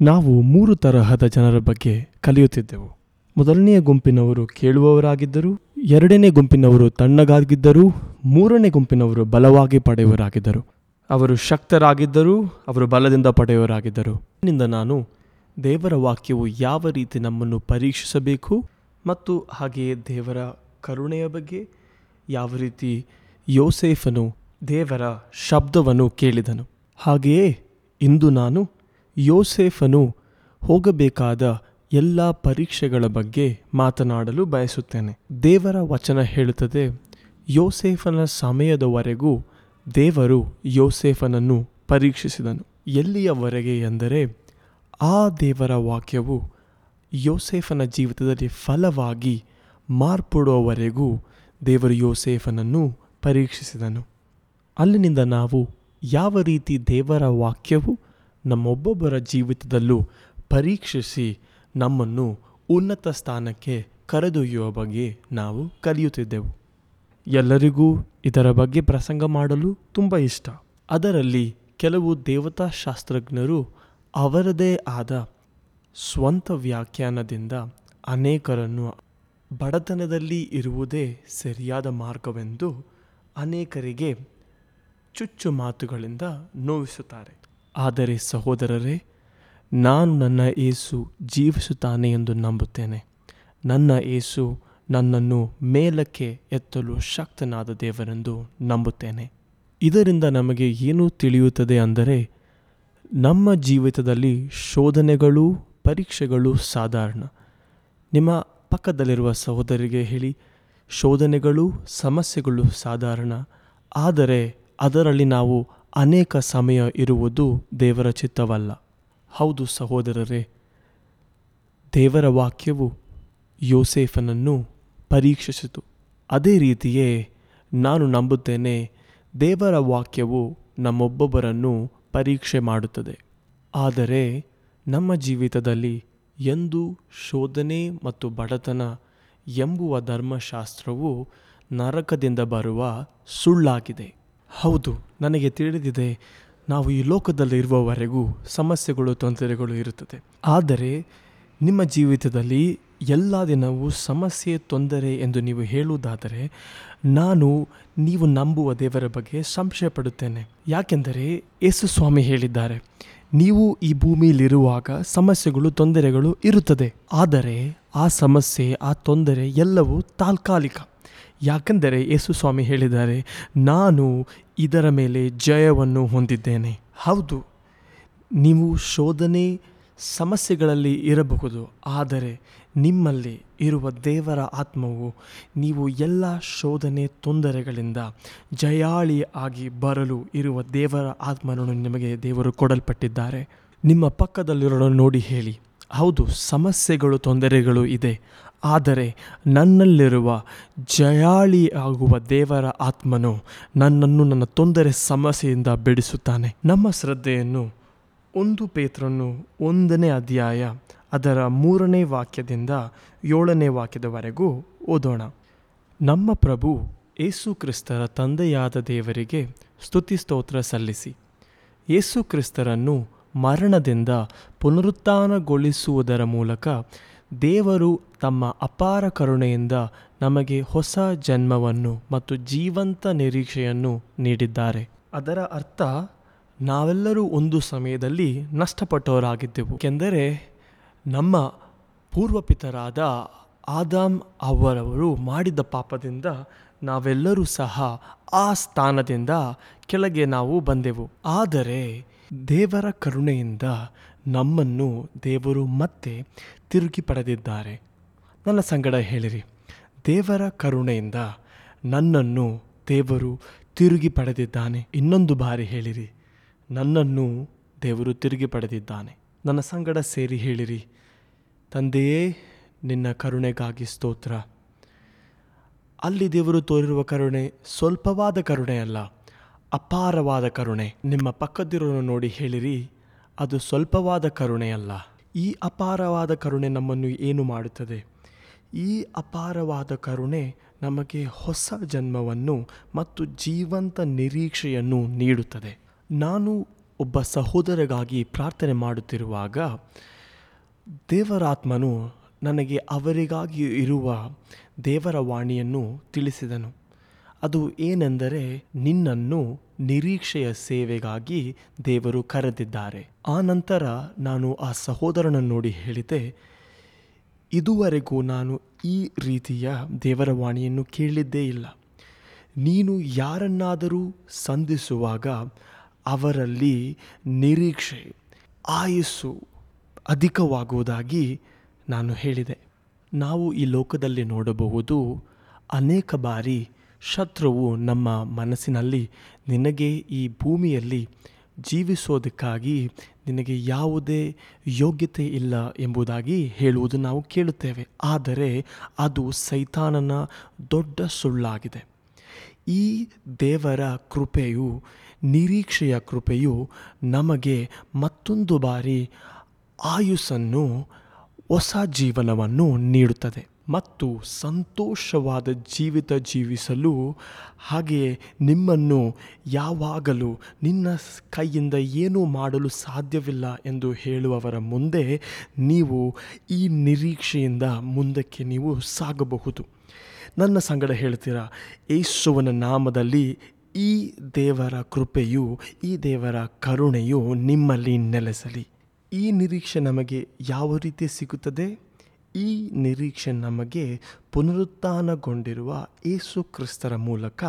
ನಾವು ಮೂರು ತರಹದ ಜನರ ಬಗ್ಗೆ ಕಲಿಯುತ್ತಿದ್ದೆವು. ಮೊದಲನೆಯ ಗುಂಪಿನವರು ಕೇಳುವವರಾಗಿದ್ದರು, ಎರಡನೇ ಗುಂಪಿನವರು ತಣ್ಣಗಾಗಿದ್ದರು, ಮೂರನೇ ಗುಂಪಿನವರು ಬಲವಾಗಿ ಪಡೆಯುವರಾಗಿದ್ದರು. ಅವರು ಶಕ್ತರಾಗಿದ್ದರು, ಅವರು ಬಲದಿಂದ ಪಡೆಯುವರಾಗಿದ್ದರು. ನಿಂದ ನಾನು ದೇವರ ವಾಕ್ಯವು ಯಾವ ರೀತಿ ನಮ್ಮನ್ನು ಪರೀಕ್ಷಿಸಬೇಕು ಮತ್ತು ಹಾಗೆಯೇ ದೇವರ ಕರುಣೆಯ ಬಗ್ಗೆ ಯಾವ ರೀತಿ ಯೋಸೇಫನು ದೇವರ ಶಬ್ದವನ್ನು ಕೇಳಿದನು. ಹಾಗೆಯೇ ಇಂದು ನಾನು ಯೋಸೇಫನು ಹೋಗಬೇಕಾದ ಎಲ್ಲ ಪರೀಕ್ಷೆಗಳ ಬಗ್ಗೆ ಮಾತನಾಡಲು ಬಯಸುತ್ತೇನೆ. ದೇವರ ವಚನ ಹೇಳುತ್ತದೆ, ಯೋಸೇಫನ ಸಮಯದವರೆಗೂ ದೇವರು ಯೋಸೇಫನನ್ನು ಪರೀಕ್ಷಿಸಿದನು. ಎಲ್ಲಿಯವರೆಗೆ ಎಂದರೆ, ಆ ದೇವರ ವಾಕ್ಯವು ಯೋಸೇಫನ ಜೀವಿತದಲ್ಲಿ ಫಲವಾಗಿ ಮಾರ್ಪಡುವವರೆಗೂ ದೇವರು ಯೋಸೇಫನನ್ನು ಪರೀಕ್ಷಿಸಿದನು. ಅಲ್ಲಿನಿಂದ ನಾವು ಯಾವ ರೀತಿ ದೇವರ ವಾಕ್ಯವು ನಮ್ಮೊಬ್ಬೊಬ್ಬರ ಜೀವಿತದಲ್ಲೂ ಪರೀಕ್ಷಿಸಿ ನಮ್ಮನ್ನು ಉನ್ನತ ಸ್ಥಾನಕ್ಕೆ ಕರೆದೊಯ್ಯುವ ಬಗ್ಗೆ ನಾವು ಕಲಿಯುತ್ತಿದ್ದೆವು. ಎಲ್ಲರಿಗೂ ಇದರ ಬಗ್ಗೆ ಪ್ರಸಂಗ ಮಾಡಲು ತುಂಬ ಇಷ್ಟ. ಅದರಲ್ಲಿ ಕೆಲವು ದೇವತಾಶಾಸ್ತ್ರಜ್ಞರು ಅವರದೇ ಆದ ಸ್ವಂತ ವ್ಯಾಖ್ಯಾನದಿಂದ ಅನೇಕರನ್ನು ಬಡತನದಲ್ಲಿ ಇರುವುದೇ ಸರಿಯಾದ ಮಾರ್ಗವೆಂದು ಅನೇಕರಿಗೆ ಚುಚ್ಚು ಮಾತುಗಳಿಂದ ನೋವಿಸುತ್ತಾರೆ. ಆದರೆ ಸಹೋದರರೇ, ನಾನು ನನ್ನ ಏಸು ಜೀವಿಸುತ್ತಾನೆ ಎಂದು ನಂಬುತ್ತೇನೆ. ನನ್ನ ಏಸು ನನ್ನನ್ನು ಮೇಲಕ್ಕೆ ಎತ್ತಲು ಶಕ್ತನಾದ ದೇವರೆಂದು ನಂಬುತ್ತೇನೆ. ಇದರಿಂದ ನಮಗೆ ಏನು ತಿಳಿಯುತ್ತದೆ ಅಂದರೆ, ನಮ್ಮ ಜೀವಿತದಲ್ಲಿ ಶೋಧನೆಗಳು ಪರೀಕ್ಷೆಗಳು ಸಾಧಾರಣ. ನಿಮ್ಮ ಪಕ್ಕದಲ್ಲಿರುವ ಸಹೋದರಿಗೆ ಹೇಳಿ, ಶೋಧನೆಗಳು ಸಮಸ್ಯೆಗಳು ಸಾಧಾರಣ. ಆದರೆ ಅದರಲ್ಲಿ ನಾವು ಅನೇಕ ಸಮಯ ಇರುವುದು ದೇವರ ಚಿತ್ತವಲ್ಲ. ಹೌದು ಸಹೋದರರೇ, ದೇವರ ವಾಕ್ಯವು ಯೋಸೇಫನನ್ನು ಪರೀಕ್ಷಿಸಿತು. ಅದೇ ರೀತಿಯೇ ನಾನು ನಂಬುತ್ತೇನೆ, ದೇವರ ವಾಕ್ಯವು ನಮ್ಮೊಬ್ಬೊಬ್ಬರನ್ನು ಪರೀಕ್ಷೆ ಮಾಡುತ್ತದೆ. ಆದರೆ ನಮ್ಮ ಜೀವಿತದಲ್ಲಿ ಎಂದು ಶೋಧನೆ ಮತ್ತು ಬಡತನ ಎಂಬುವ ಧರ್ಮಶಾಸ್ತ್ರವು ನರಕದಿಂದ ಬರುವ ಸುಳ್ಳಾಗಿದೆ. ಹೌದು, ನನಗೆ ತಿಳಿದಿದೆ, ನಾವು ಈ ಲೋಕದಲ್ಲಿರುವವರೆಗೂ ಸಮಸ್ಯೆಗಳು, ತೊಂದರೆಗಳು ಇರುತ್ತದೆ. ಆದರೆ, ನಿಮ್ಮ ಜೀವಿತದಲ್ಲಿ ಎಲ್ಲ ದಿನವೂ ಸಮಸ್ಯೆ, ತೊಂದರೆ ಎಂದು ನೀವು ಹೇಳುವುದಾದರೆ, ನಾನು ನೀವು ನಂಬುವ ದೇವರ ಬಗ್ಗೆ ಸಂಶಯ ಪಡುತ್ತೇನೆ ಯಾಕೆಂದರೆ, ಯೇಸು ಸ್ವಾಮಿ ಹೇಳಿದ್ದಾರೆ, ನೀವು ಈ ಭೂಮಿಯಲ್ಲಿರುವಾಗ ಸಮಸ್ಯೆಗಳು, ತೊಂದರೆಗಳು ಇರುತ್ತದೆ. ಆದರೆ, ಆ ಸಮಸ್ಯೆ, ಆ ತೊಂದರೆ ಎಲ್ಲವೂ ತಾತ್ಕಾಲಿಕ. ಯಾಕೆಂದರೆ ಯೇಸು ಸ್ವಾಮಿ ಹೇಳಿದ್ದಾರೆ, ನಾನು ಇದರ ಮೇಲೆ ಜಯವನ್ನು ಹೊಂದಿದ್ದೇನೆ. ಹೌದು, ನೀವು ಶೋಧನೆ ಸಮಸ್ಯೆಗಳಲ್ಲಿ ಇರಬಹುದು, ಆದರೆ ನಿಮ್ಮಲ್ಲಿ ಇರುವ ದೇವರ ಆತ್ಮವು ನೀವು ಎಲ್ಲ ಶೋಧನೆ ತೊಂದರೆಗಳಿಂದ ಜಯಾಳಿ ಆಗಿ ಬರಲು ಇರುವ ದೇವರ ಆತ್ಮನನ್ನು ನಿಮಗೆ ದೇವರು ಕೊಡಲ್ಪಟ್ಟಿದ್ದಾರೆ. ನಿಮ್ಮ ಪಕ್ಕದಲ್ಲಿರೋ ನೋಡಿ ಹೇಳಿ. ಹೌದು, ಸಮಸ್ಯೆಗಳು, ತೊಂದರೆಗಳು ಇದೆ ಆದರೆ ನನ್ನಲ್ಲಿರುವ ಜಯಾಳಿ ಆಗುವ ದೇವರ ಆತ್ಮನು ನನ್ನನ್ನು ನನ್ನ ತೊಂದರೆ ಸಮಸ್ಯೆಯಿಂದ ಬಿಡಿಸುತ್ತಾನೆ. ನಮ್ಮ ಶ್ರದ್ಧೆಯನ್ನು ಒಂದು ಪೇತ್ರನ್ನು ಒಂದನೇ ಅಧ್ಯಾಯ ಅದರ ಮೂರನೇ ವಾಕ್ಯದಿಂದ ಏಳನೇ ವಾಕ್ಯದವರೆಗೂ ಓದೋಣ. ನಮ್ಮ ಪ್ರಭು ಏಸು ಕ್ರಿಸ್ತರ ತಂದೆಯಾದ ದೇವರಿಗೆ ಸ್ತುತಿ ಸ್ತೋತ್ರ ಸಲ್ಲಿಸಿ. ಏಸು ಕ್ರಿಸ್ತರನ್ನು ಮರಣದಿಂದ ಪುನರುತ್ಥಾನಗೊಳಿಸುವುದರ ಮೂಲಕ ದೇವರು ತಮ್ಮ ಅಪಾರ ಕರುಣೆಯಿಂದ ನಮಗೆ ಹೊಸ ಜನ್ಮವನ್ನು ಮತ್ತು ಜೀವಂತ ನಿರೀಕ್ಷೆಯನ್ನು ನೀಡಿದ್ದಾರೆ. ಅದರ ಅರ್ಥ, ನಾವೆಲ್ಲರೂ ಒಂದು ಸಮಯದಲ್ಲಿ ನಷ್ಟಪಟ್ಟವರಾಗಿದ್ದೆವು. ಏಕೆಂದರೆ ನಮ್ಮ ಪೂರ್ವಪಿತರಾದ ಆದಾಮ್ ಅವರವರು ಮಾಡಿದ ಪಾಪದಿಂದ ನಾವೆಲ್ಲರೂ ಸಹ ಆ ಸ್ಥಾನದಿಂದ ಕೆಳಗೆ ನಾವು ಬಂದೆವು. ಆದರೆ ದೇವರ ಕರುಣೆಯಿಂದ ನಮ್ಮನ್ನು ದೇವರು ಮತ್ತೆ ತಿರುಗಿ ಪಡೆದಿದ್ದಾರೆ. ನನ್ನ ಸಂಗಡ ಹೇಳಿರಿ, ದೇವರ ಕರುಣೆಯಿಂದ ನನ್ನನ್ನು ದೇವರು ತಿರುಗಿ ಪಡೆದಿದ್ದಾನೆ. ಇನ್ನೊಂದು ಬಾರಿ ಹೇಳಿರಿ, ನನ್ನನ್ನು ದೇವರು ತಿರುಗಿ ಪಡೆದಿದ್ದಾನೆ. ನನ್ನ ಸಂಗಡ ಸೇರಿ ಹೇಳಿರಿ ತಂದೆಯೇ ನಿನ್ನ ಕರುಣೆಗಾಗಿ ಸ್ತೋತ್ರ. ಅಲ್ಲಿ ದೇವರು ತೋರಿರುವ ಕರುಣೆ ಸ್ವಲ್ಪವಾದ ಕರುಣೆ ಅಲ್ಲ, ಅಪಾರವಾದ ಕರುಣೆ. ನಿಮ್ಮ ಪಕ್ಕದಿರೋನು ನೋಡಿ ಹೇಳಿರಿ, ಅದು ಸ್ವಲ್ಪವಾದ ಕರುಣೆ ಅಲ್ಲ. ಈ ಅಪಾರವಾದ ಕರುಣೆ ನಮ್ಮನ್ನು ಏನು ಮಾಡುತ್ತದೆ? ಈ ಅಪಾರವಾದ ಕರುಣೆ ನಮಗೆ ಹೊಸ ಜನ್ಮವನ್ನು ಮತ್ತು ಜೀವಂತ ನಿರೀಕ್ಷೆಯನ್ನು ನೀಡುತ್ತದೆ. ನಾನು ಒಬ್ಬ ಸಹೋದರಗಾಗಿ ಪ್ರಾರ್ಥನೆ ಮಾಡುತ್ತಿರುವಾಗ ದೇವರಾತ್ಮನು ನನಗೆ ಅವರಿಗಾಗಿ ಇರುವ ದೇವರ ವಾಣಿಯನ್ನು ತಿಳಿಸಿದನು. ಅದು ಏನೆಂದರೆ ನಿನ್ನನ್ನು ನಿರೀಕ್ಷೆಯ ಸೇವೆಗಾಗಿ ದೇವರು ಕರೆದಿದ್ದಾರೆ. ಆ ನಂತರ ನಾನು ಆ ಸಹೋದರನ ನೋಡಿ ಹೇಳಿದೆ, ಇದುವರೆಗೂ ನಾನು ಈ ರೀತಿಯ ದೇವರ ವಾಣಿಯನ್ನು ಕೇಳಿದ್ದೇ ಇಲ್ಲ. ನೀನು ಯಾರನ್ನಾದರೂ ಸಂಧಿಸುವಾಗ ಅವರಲ್ಲಿ ನಿರೀಕ್ಷೆ, ಆಯಸ್ಸು ಅಧಿಕವಾಗುವುದಾಗಿ ನಾನು ಹೇಳಿದೆ. ನಾವು ಈ ಲೋಕದಲ್ಲಿ ನೋಡಬಹುದು ಅನೇಕ ಬಾರಿ ಶತ್ರುವು ನಮ್ಮ ಮನಸ್ಸಿನಲ್ಲಿ ನಿನಗೆ ಈ ಭೂಮಿಯಲ್ಲಿ ಜೀವಿಸೋದಕ್ಕಾಗಿ ನಿನಗೆ ಯಾವುದೇ ಯೋಗ್ಯತೆ ಇಲ್ಲ ಎಂಬುದಾಗಿ ಹೇಳುವುದು ನಾವು ಕೇಳುತ್ತೇವೆ. ಆದರೆ ಅದು ಸೈತಾನನ ದೊಡ್ಡ ಸುಳ್ಳಾಗಿದೆ. ಈ ದೇವರ ಕೃಪೆಯು, ನಿರೀಕ್ಷೆಯ ಕೃಪೆಯು ನಮಗೆ ಮತ್ತೊಂದು ಬಾರಿ ಆಯುಸ್ಸನ್ನು, ಹೊಸ ಜೀವನವನ್ನು ನೀಡುತ್ತದೆ. ಮತ್ತು ಸಂತೋಷವಾದ ಜೀವಿತ ಜೀವಿಸಲು ಹಾಗೆಯೇ ನಿಮ್ಮನ್ನು ಯಾವಾಗಲೂ ನಿನ್ನ ಕೈಯಿಂದ ಏನೂ ಮಾಡಲು ಸಾಧ್ಯವಿಲ್ಲ ಎಂದು ಹೇಳುವವರ ಮುಂದೆ ನೀವು ಈ ನಿರೀಕ್ಷೆಯಿಂದ ಮುಂದಕ್ಕೆ ನೀವು ಸಾಗಬಹುದು. ನನ್ನ ಸಂಗಡ ಹೇಳ್ತೀರಾ ಯೇಸುವನ ನಾಮದಲ್ಲಿ ಈ ದೇವರ ಕೃಪೆಯು, ಈ ದೇವರ ಕರುಣೆಯು ನಿಮ್ಮಲ್ಲಿ ನೆಲೆಸಲಿ. ಈ ನಿರೀಕ್ಷೆ ನಮಗೆ ಯಾವ ರೀತಿ ಸಿಗುತ್ತದೆ? ಈ ನಿರೀಕ್ಷೆ ನಮಗೆ ಪುನರುತ್ಥಾನಗೊಂಡಿರುವ ಏಸು ಕ್ರಿಸ್ತರ ಮೂಲಕ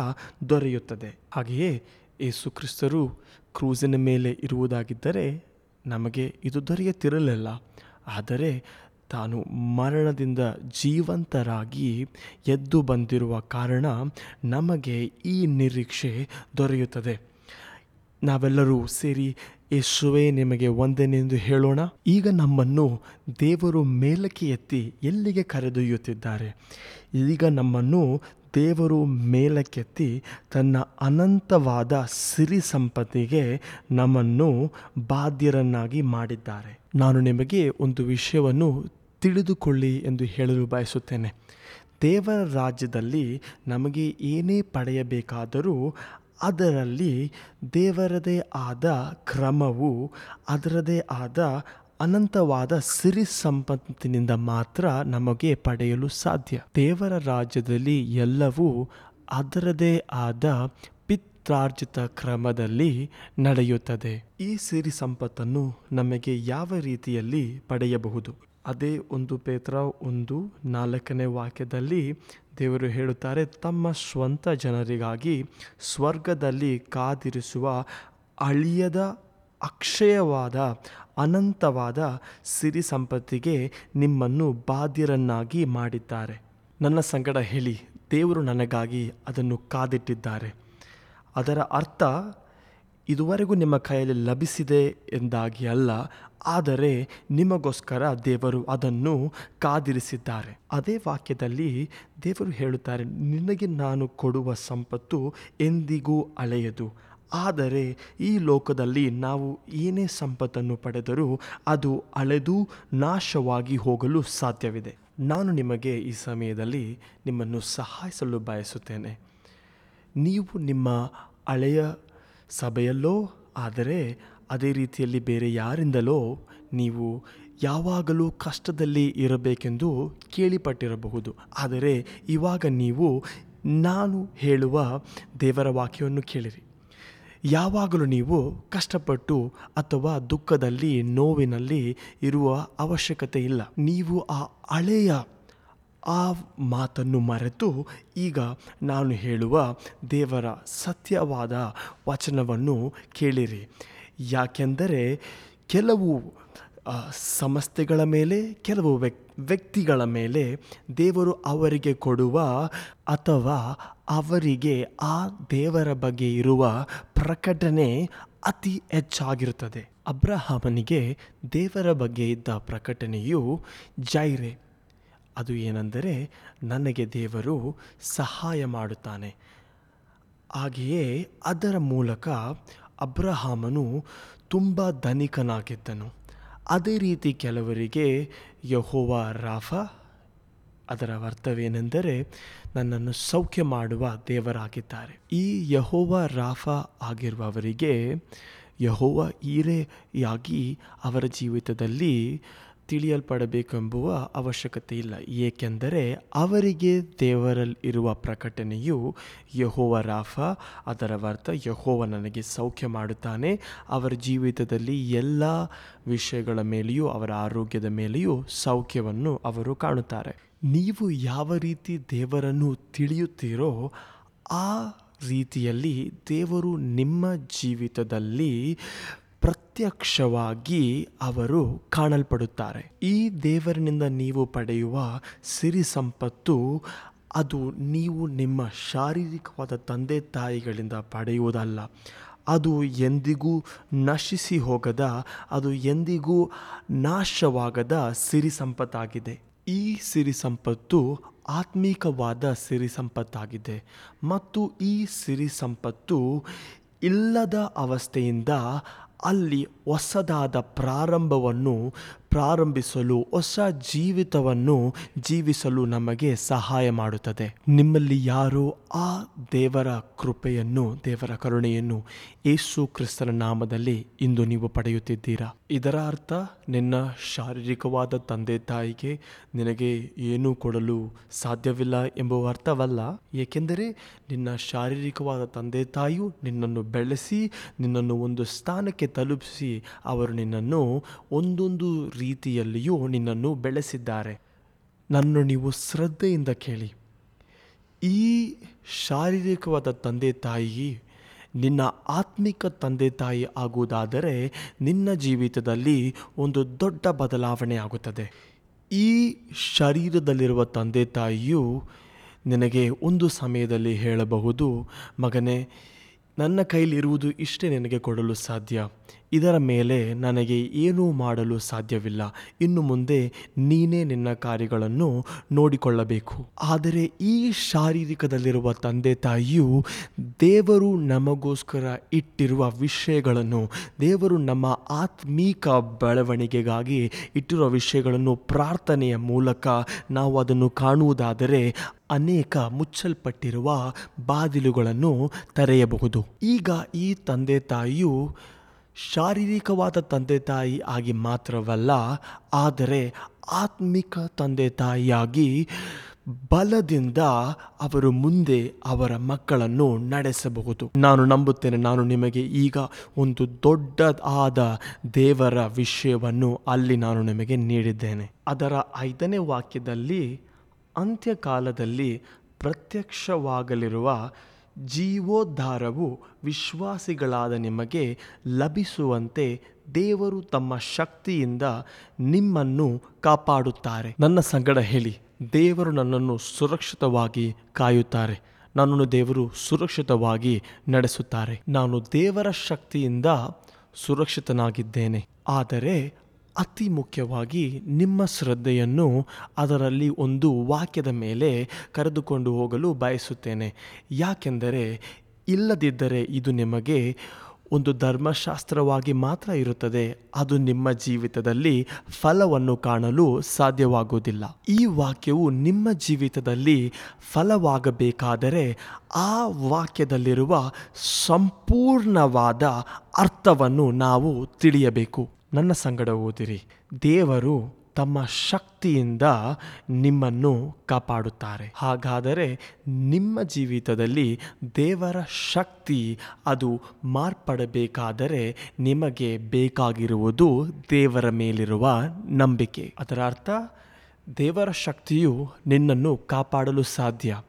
ದೊರೆಯುತ್ತದೆ. ಹಾಗೆಯೇ ಏಸು ಕ್ರಿಸ್ತರು ಕ್ರೂಸಿನ ಮೇಲೆ ಇರುವುದಾಗಿದ್ದರೆ ನಮಗೆ ಇದು ದೊರೆಯುತ್ತಿರಲಿಲ್ಲ. ಆದರೆ ತಾನು ಮರಣದಿಂದ ಜೀವಂತರಾಗಿ ಎದ್ದು ಬಂದಿರುವ ಕಾರಣ ನಮಗೆ ಈ ನಿರೀಕ್ಷೆ ದೊರೆಯುತ್ತದೆ. ನಾವೆಲ್ಲರೂ ಸೇರಿ ಯೇಸುವೇ, ನಿಮಗೆ ಒಂದೆನೆಂದು ಹೇಳೋಣ. ಈಗ ನಮ್ಮನ್ನು ದೇವರು ಮೇಲಕ್ಕೆ ಎತ್ತಿ ಎಲ್ಲಿಗೆ ಕರೆದೊಯ್ಯುತ್ತಿದ್ದಾರೆ? ಈಗ ನಮ್ಮನ್ನು ದೇವರು ಮೇಲಕ್ಕೆತ್ತಿ ತನ್ನ ಅನಂತವಾದ ಸಿರಿ ಸಂಪತ್ತಿಗೆ ನಮ್ಮನ್ನು ಬಾಧ್ಯರನ್ನಾಗಿ ಮಾಡಿದ್ದಾರೆ. ನಾನು ನಿಮಗೆ ಒಂದು ವಿಷಯವನ್ನು ತಿಳಿದುಕೊಳ್ಳಿ ಎಂದು ಹೇಳಲು ಬಯಸುತ್ತೇನೆ. ದೇವರ ರಾಜ್ಯದಲ್ಲಿ ನಮಗೆ ಏನೇ ಪಡೆಯಬೇಕಾದರೂ ಅದರಲ್ಲಿ ದೇವರದೇ ಆದ ಕ್ರಮವು, ಅದರದೇ ಆದ ಅನಂತವಾದ ಸಿರಿ ಸಂಪತ್ತಿನಿಂದ ಮಾತ್ರ ನಮಗೆ ಪಡೆಯಲು ಸಾಧ್ಯ. ದೇವರ ರಾಜ್ಯದಲ್ಲಿ ಎಲ್ಲವೂ ಅದರದೇ ಆದ ಪಿತ್ರಾರ್ಜಿತ ಕ್ರಮದಲ್ಲಿ ನಡೆಯುತ್ತದೆ. ಈ ಸಿರಿ ಸಂಪತ್ತನ್ನು ನಮಗೆ ಯಾವ ರೀತಿಯಲ್ಲಿ ಪಡೆಯಬಹುದು? ಅದೇ ಒಂದು ಪೇತ್ರ, ಒಂದು ನಾಲ್ಕನೇ ವಾಕ್ಯದಲ್ಲಿ ದೇವರು ಹೇಳುತ್ತಾರೆ, ತಮ್ಮ ಸ್ವಂತ ಜನರಿಗಾಗಿ ಸ್ವರ್ಗದಲ್ಲಿ ಕಾದಿರಿಸುವ ಅಳಿಯದ, ಅಕ್ಷಯವಾದ, ಅನಂತವಾದ ಸಿರಿ ಸಂಪತ್ತಿಗೆ ನಿಮ್ಮನ್ನು ಬಾಧ್ಯರನ್ನಾಗಿ ಮಾಡಿದ್ದಾರೆ. ನನ್ನ ಸಂಗಡ ಹೇಳಿ, ದೇವರು ನನಗಾಗಿ ಅದನ್ನು ಕಾದಿಟ್ಟಿದ್ದಾರೆ. ಅದರ ಅರ್ಥ ಇದುವರೆಗೂ ನಿಮ್ಮ ಕೈಯಲ್ಲಿ ಲಭಿಸಿದೆ ಎಂದಾಗಿ ಅಲ್ಲ, ಆದರೆ ನಿಮಗೋಸ್ಕರ ದೇವರು ಅದನ್ನು ಕಾದಿರಿಸಿದ್ದಾರೆ. ಅದೇ ವಾಕ್ಯದಲ್ಲಿ ದೇವರು ಹೇಳುತ್ತಾರೆ, ನಿನಗೆ ನಾನು ಕೊಡುವ ಸಂಪತ್ತು ಎಂದಿಗೂ ಅಳೆಯದು. ಆದರೆ ಈ ಲೋಕದಲ್ಲಿ ನಾವು ಏನೇ ಸಂಪತ್ತನ್ನು ಪಡೆದರೂ ಅದು ಅಳೆದು ನಾಶವಾಗಿ ಹೋಗಲು ಸಾಧ್ಯವಿದೆ. ನಾನು ನಿಮಗೆ ಈ ಸಮಯದಲ್ಲಿ ನಿಮ್ಮನ್ನು ಸಹಾಯಿಸಲು ಬಯಸುತ್ತೇನೆ. ನೀವು ನಿಮ್ಮ ಹಳೆಯ ಸಭೆಯಲ್ಲೋ, ಆದರೆ ಅದೇ ರೀತಿಯಲ್ಲಿ ಬೇರೆ ಯಾರಿಂದಲೋ ನೀವು ಯಾವಾಗಲೂ ಕಷ್ಟದಲ್ಲಿ ಇರಬೇಕೆಂದು ಕೇಳಿಪಟ್ಟಿರಬಹುದು. ಆದರೆ ಇವಾಗ ನೀವು ನಾನು ಹೇಳುವ ದೇವರ ವಾಕ್ಯವನ್ನು ಕೇಳಿರಿ. ಯಾವಾಗಲೂ ನೀವು ಕಷ್ಟಪಟ್ಟು ಅಥವಾ ದುಃಖದಲ್ಲಿ, ನೋವಿನಲ್ಲಿ ಇರುವ ಅವಶ್ಯಕತೆ ಇಲ್ಲ. ನೀವು ಆ ಹಳೆಯ ಆ ಮಾತನ್ನು ಮರೆತು ಈಗ ನಾನು ಹೇಳುವ ದೇವರ ಸತ್ಯವಾದ ವಚನವನ್ನು ಕೇಳಿರಿ. ಯಾಕೆಂದರೆ ಕೆಲವು ಸಮಸ್ಯೆಗಳ ಮೇಲೆ, ಕೆಲವು ವ್ಯಕ್, ವ್ಯಕ್ತಿಗಳ ಮೇಲೆ ದೇವರು ಅವರಿಗೆ ಕೊಡುವ ಅಥವಾ ಅವರಿಗೆ ಆ ದೇವರ ಬಗ್ಗೆ ಇರುವ ಪ್ರಕಟಣೆ ಅತಿ ಹೆಚ್ಚಾಗಿರುತ್ತದೆ. ಅಬ್ರಹಾಮನಿಗೆ ದೇವರ ಬಗ್ಗೆ ಇದ್ದ ಪ್ರಕಟಣೆಯು ಜೈರೆ ಅದು ಏನೆಂದರೆ ನನಗೆ ದೇವರು ಸಹಾಯ ಮಾಡುತ್ತಾನೆ. ಹಾಗೆಯೇ ಅದರ ಮೂಲಕ ಅಬ್ರಹಾಮನು ತುಂಬ ಧನಿಕನಾಗಿದ್ದನು. ಅದೇ ರೀತಿ ಕೆಲವರಿಗೆ ಯಹೋವ ರಾಫ, ಅದರ ಅರ್ಥವೇನೆಂದರೆ ನನ್ನನ್ನು ಸೌಖ್ಯ ಮಾಡುವ ದೇವರಾಗಿದ್ದಾರೆ. ಈ ಯಹೋವ ರಾಫ ಆಗಿರುವವರಿಗೆ ಯಹೋವ ಈರೆಯಾಗಿ ಅವರ ಜೀವಿತದಲ್ಲಿ ತಿಳಿಯಲ್ಪಡಬೇಕೆಂಬುವ ಅವಶ್ಯಕತೆ ಇಲ್ಲ ಏಕೆಂದರೆ ಅವರಿಗೆ ದೇವರಲ್ಲಿರುವ ಪ್ರಕಟಣೆಯು ಯಹೋವ ರಾಫ, ಅದರ ವರ್ತ ಯಹೋವ ನನಗೆ ಸೌಖ್ಯ ಮಾಡುತ್ತಾನೆ. ಅವರ ಜೀವಿತದಲ್ಲಿ ಎಲ್ಲ ವಿಷಯಗಳ ಮೇಲೆಯೂ, ಅವರ ಆರೋಗ್ಯದ ಮೇಲೆಯೂ ಸೌಖ್ಯವನ್ನು ಅವರು ಕಾಣುತ್ತಾರೆ. ನೀವು ಯಾವ ರೀತಿ ದೇವರನ್ನು ತಿಳಿಯುತ್ತೀರೋ, ಆ ರೀತಿಯಲ್ಲಿ ದೇವರು ನಿಮ್ಮ ಜೀವಿತದಲ್ಲಿ ಪ್ರತ್ಯಕ್ಷವಾಗಿ ಅವರು ಕಾಣಲ್ಪಡುತ್ತಾರೆ. ಈ ದೇವರಿನಿಂದ ನೀವು ಪಡೆಯುವ ಸಿರಿ ಸಂಪತ್ತು, ಅದು ನೀವು ನಿಮ್ಮ ಶಾರೀರಿಕವಾದ ತಂದೆ ತಾಯಿಗಳಿಂದ ಪಡೆಯುವುದಲ್ಲ. ಅದು ಎಂದಿಗೂ ನಶಿಸಿ ಹೋಗದ, ಅದು ಎಂದಿಗೂ ನಾಶವಾಗದ ಸಿರಿ ಸಂಪತ್ತಾಗಿದೆ. ಈ ಸಿರಿ ಸಂಪತ್ತು ಆತ್ಮೀಕವಾದ ಸಿರಿ ಸಂಪತ್ತಾಗಿದೆ. ಮತ್ತು ಈ ಸಿರಿ ಸಂಪತ್ತು ಇಲ್ಲದ ಅವಸ್ಥೆಯಿಂದ ಅಲ್ಲಿ ಹೊಸದಾದ ಪ್ರಾರಂಭವನ್ನು ಪ್ರಾರಂಭಿಸಲು ಹೊಸ ಜೀವಿತವನ್ನು ಜೀವಿಸಲು ನಮಗೆ ಸಹಾಯ ಮಾಡುತ್ತದೆ. ನಿಮ್ಮಲ್ಲಿ ಯಾರು ಆ ದೇವರ ಕೃಪೆಯನ್ನು, ದೇವರ ಕರುಣೆಯನ್ನು ಯೇಸು ಕ್ರಿಸ್ತನ ನಾಮದಲ್ಲಿ ಇಂದು ನೀವು ಪಡೆಯುತ್ತಿದ್ದೀರಾ? ಇದರ ಅರ್ಥ, ನಿನ್ನ ಶಾರೀರಿಕವಾದ ತಂದೆ ತಾಯಿಗೆ ನಿನಗೆ ಏನೂ ಕೊಡಲು ಸಾಧ್ಯವಿಲ್ಲ ಎಂಬುವ ಅರ್ಥವಲ್ಲ. ಏಕೆಂದರೆ ನಿನ್ನ ಶಾರೀರಿಕವಾದ ತಂದೆ ತಾಯಿಯು ನಿನ್ನನ್ನು ಬೆಳೆಸಿ, ನಿನ್ನನ್ನು ಒಂದು ಸ್ಥಾನಕ್ಕೆ ತಲುಪಿಸಿ, ಅವರು ನಿನ್ನನ್ನು ಒಂದೊಂದು ರೀತಿಯಲ್ಲಿಯೂ ನಿನ್ನನ್ನು ಬೆಳೆಸಿದ್ದಾರೆ. ನನ್ನನ್ನು ನೀವು ಶ್ರದ್ಧೆಯಿಂದ ಕೇಳಿ. ಈ ಶಾರೀರಿಕವಾದ ತಂದೆ ತಾಯಿ, ನಿನ್ನ ಆತ್ಮಿಕ ತಂದೆ ತಾಯಿ ಆಗುವುದಾದರೆ ನಿನ್ನ ಜೀವಿತದಲ್ಲಿ ಒಂದು ದೊಡ್ಡ ಬದಲಾವಣೆ ಆಗುತ್ತದೆ. ಈ ಶರೀರದಲ್ಲಿರುವ ತಂದೆ ತಾಯಿಯು ನಿನಗೆ ಒಂದು ಸಮಯದಲ್ಲಿ ಹೇಳಬಹುದು, ಮಗನೇ ನನ್ನ ಕೈಲಿರುವುದು ಇಷ್ಟೇ ನಿನಗೆ ಕೊಡಲು ಸಾಧ್ಯ. ಇದರ ಮೇಲೆ ನನಗೆ ಏನೂ ಮಾಡಲು ಸಾಧ್ಯವಿಲ್ಲ. ಇನ್ನು ಮುಂದೆ ನೀನೇ ನಿನ್ನ ಕಾರ್ಯಗಳನ್ನು ನೋಡಿಕೊಳ್ಳಬೇಕು. ಆದರೆ ಈ ಶಾರೀರಿಕದಲ್ಲಿರುವ ತಂದೆ ತಾಯಿಯು ದೇವರು ನಮಗೋಸ್ಕರ ಇಟ್ಟಿರುವ ವಿಷಯಗಳನ್ನು, ದೇವರು ನಮ್ಮ ಆತ್ಮೀಕ ಬೆಳವಣಿಗೆಗಾಗಿ ಇಟ್ಟಿರುವ ವಿಷಯಗಳನ್ನು ಪ್ರಾರ್ಥನೆಯ ಮೂಲಕ ನಾವು ಅದನ್ನು ಕಾಣುವುದಾದರೆ ಅನೇಕ ಮುಚ್ಚಲ್ಪಟ್ಟಿರುವ ಬಾಗಿಲುಗಳನ್ನು ತೆರೆಯಬಹುದು. ಈಗ ಈ ತಂದೆ ತಾಯಿಯು ಶಾರೀರಿಕವಾದ ತಂದೆ ತಾಯಿ ಆಗಿ ಮಾತ್ರವಲ್ಲ, ಆದರೆ ಆತ್ಮಿಕ ತಂದೆ ತಾಯಿಯಾಗಿ ಬಲದಿಂದ ಅವರು ಮುಂದೆ ಅವರ ಮಕ್ಕಳನ್ನು ನಡೆಸಬಹುದು. ನಾನು ನಂಬುತ್ತೇನೆ, ನಾನು ನಿಮಗೆ ಈಗ ಒಂದು ದೊಡ್ಡದಾದ ದೇವರ ವಿಷಯವನ್ನು ಅಲ್ಲಿ ನಾನು ನಿಮಗೆ ನೀಡಿದ್ದೇನೆ. ಅದರ ಐದನೇ ವಾಕ್ಯದಲ್ಲಿ ಅಂತ್ಯಕಾಲದಲ್ಲಿ ಪ್ರತ್ಯಕ್ಷವಾಗಲಿರುವ ಜೀವೋದ್ಧಾರವು ವಿಶ್ವಾಸಿಗಳಾದ ನಿಮಗೆ ಲಭಿಸುವಂತೆ ದೇವರು ತಮ್ಮ ಶಕ್ತಿಯಿಂದ ನಿಮ್ಮನ್ನು ಕಾಪಾಡುತ್ತಾರೆ. ನನ್ನ ಸಂಗಡ ಹೇಳಿ, ದೇವರು ನನ್ನನ್ನು ಸುರಕ್ಷಿತವಾಗಿ ಕಾಯುತ್ತಾರೆ. ನನ್ನನ್ನು ದೇವರು ಸುರಕ್ಷಿತವಾಗಿ ನಡೆಸುತ್ತಾರೆ. ನಾನು ದೇವರ ಶಕ್ತಿಯಿಂದ ಸುರಕ್ಷಿತನಾಗಿದ್ದೇನೆ. ಆದರೆ ಅತಿ ಮುಖ್ಯವಾಗಿ ನಿಮ್ಮ ಶ್ರದ್ಧೆಯನ್ನು ಅದರಲ್ಲಿ ಒಂದು ವಾಕ್ಯದ ಮೇಲೆ ಕರೆದುಕೊಂಡು ಹೋಗಲು ಬಯಸುತ್ತೇನೆ. ಯಾಕೆಂದರೆ ಇಲ್ಲದಿದ್ದರೆ ಇದು ನಿಮಗೆ ಒಂದು ಧರ್ಮಶಾಸ್ತ್ರವಾಗಿ ಮಾತ್ರ ಇರುತ್ತದೆ. ಅದು ನಿಮ್ಮ ಜೀವಿತದಲ್ಲಿ ಫಲವನ್ನು ಕಾಣಲು ಸಾಧ್ಯವಾಗುವುದಿಲ್ಲ. ಈ ವಾಕ್ಯವು ನಿಮ್ಮ ಜೀವಿತದಲ್ಲಿ ಫಲವಾಗಬೇಕಾದರೆ ಆ ವಾಕ್ಯದಲ್ಲಿರುವ ಸಂಪೂರ್ಣವಾದ ಅರ್ಥವನ್ನು ನಾವು ತಿಳಿಯಬೇಕು. ನನ್ನ ಸಂಗಡ ಓದಿರಿ. ದೇವರು ತಮ್ಮ ಶಕ್ತಿಯಿಂದ ನಿಮ್ಮನ್ನು ಕಾಪಾಡುತ್ತಾರೆ. ಹಾಗಾದರೆ ನಿಮ್ಮ ಜೀವಿತದಲ್ಲಿ ದೇವರ ಶಕ್ತಿ ಅದು ಮಾರ್ಪಡಬೇಕಾದರೆ ನಿಮಗೆ ಬೇಕಾಗಿರುವುದು ದೇವರ ಮೇಲಿರುವ ನಂಬಿಕೆ. ಅದರ ಅರ್ಥ, ದೇವರ ಶಕ್ತಿಯು ನಿನ್ನನ್ನು ಕಾಪಾಡಲು ಸಾಧ್ಯ.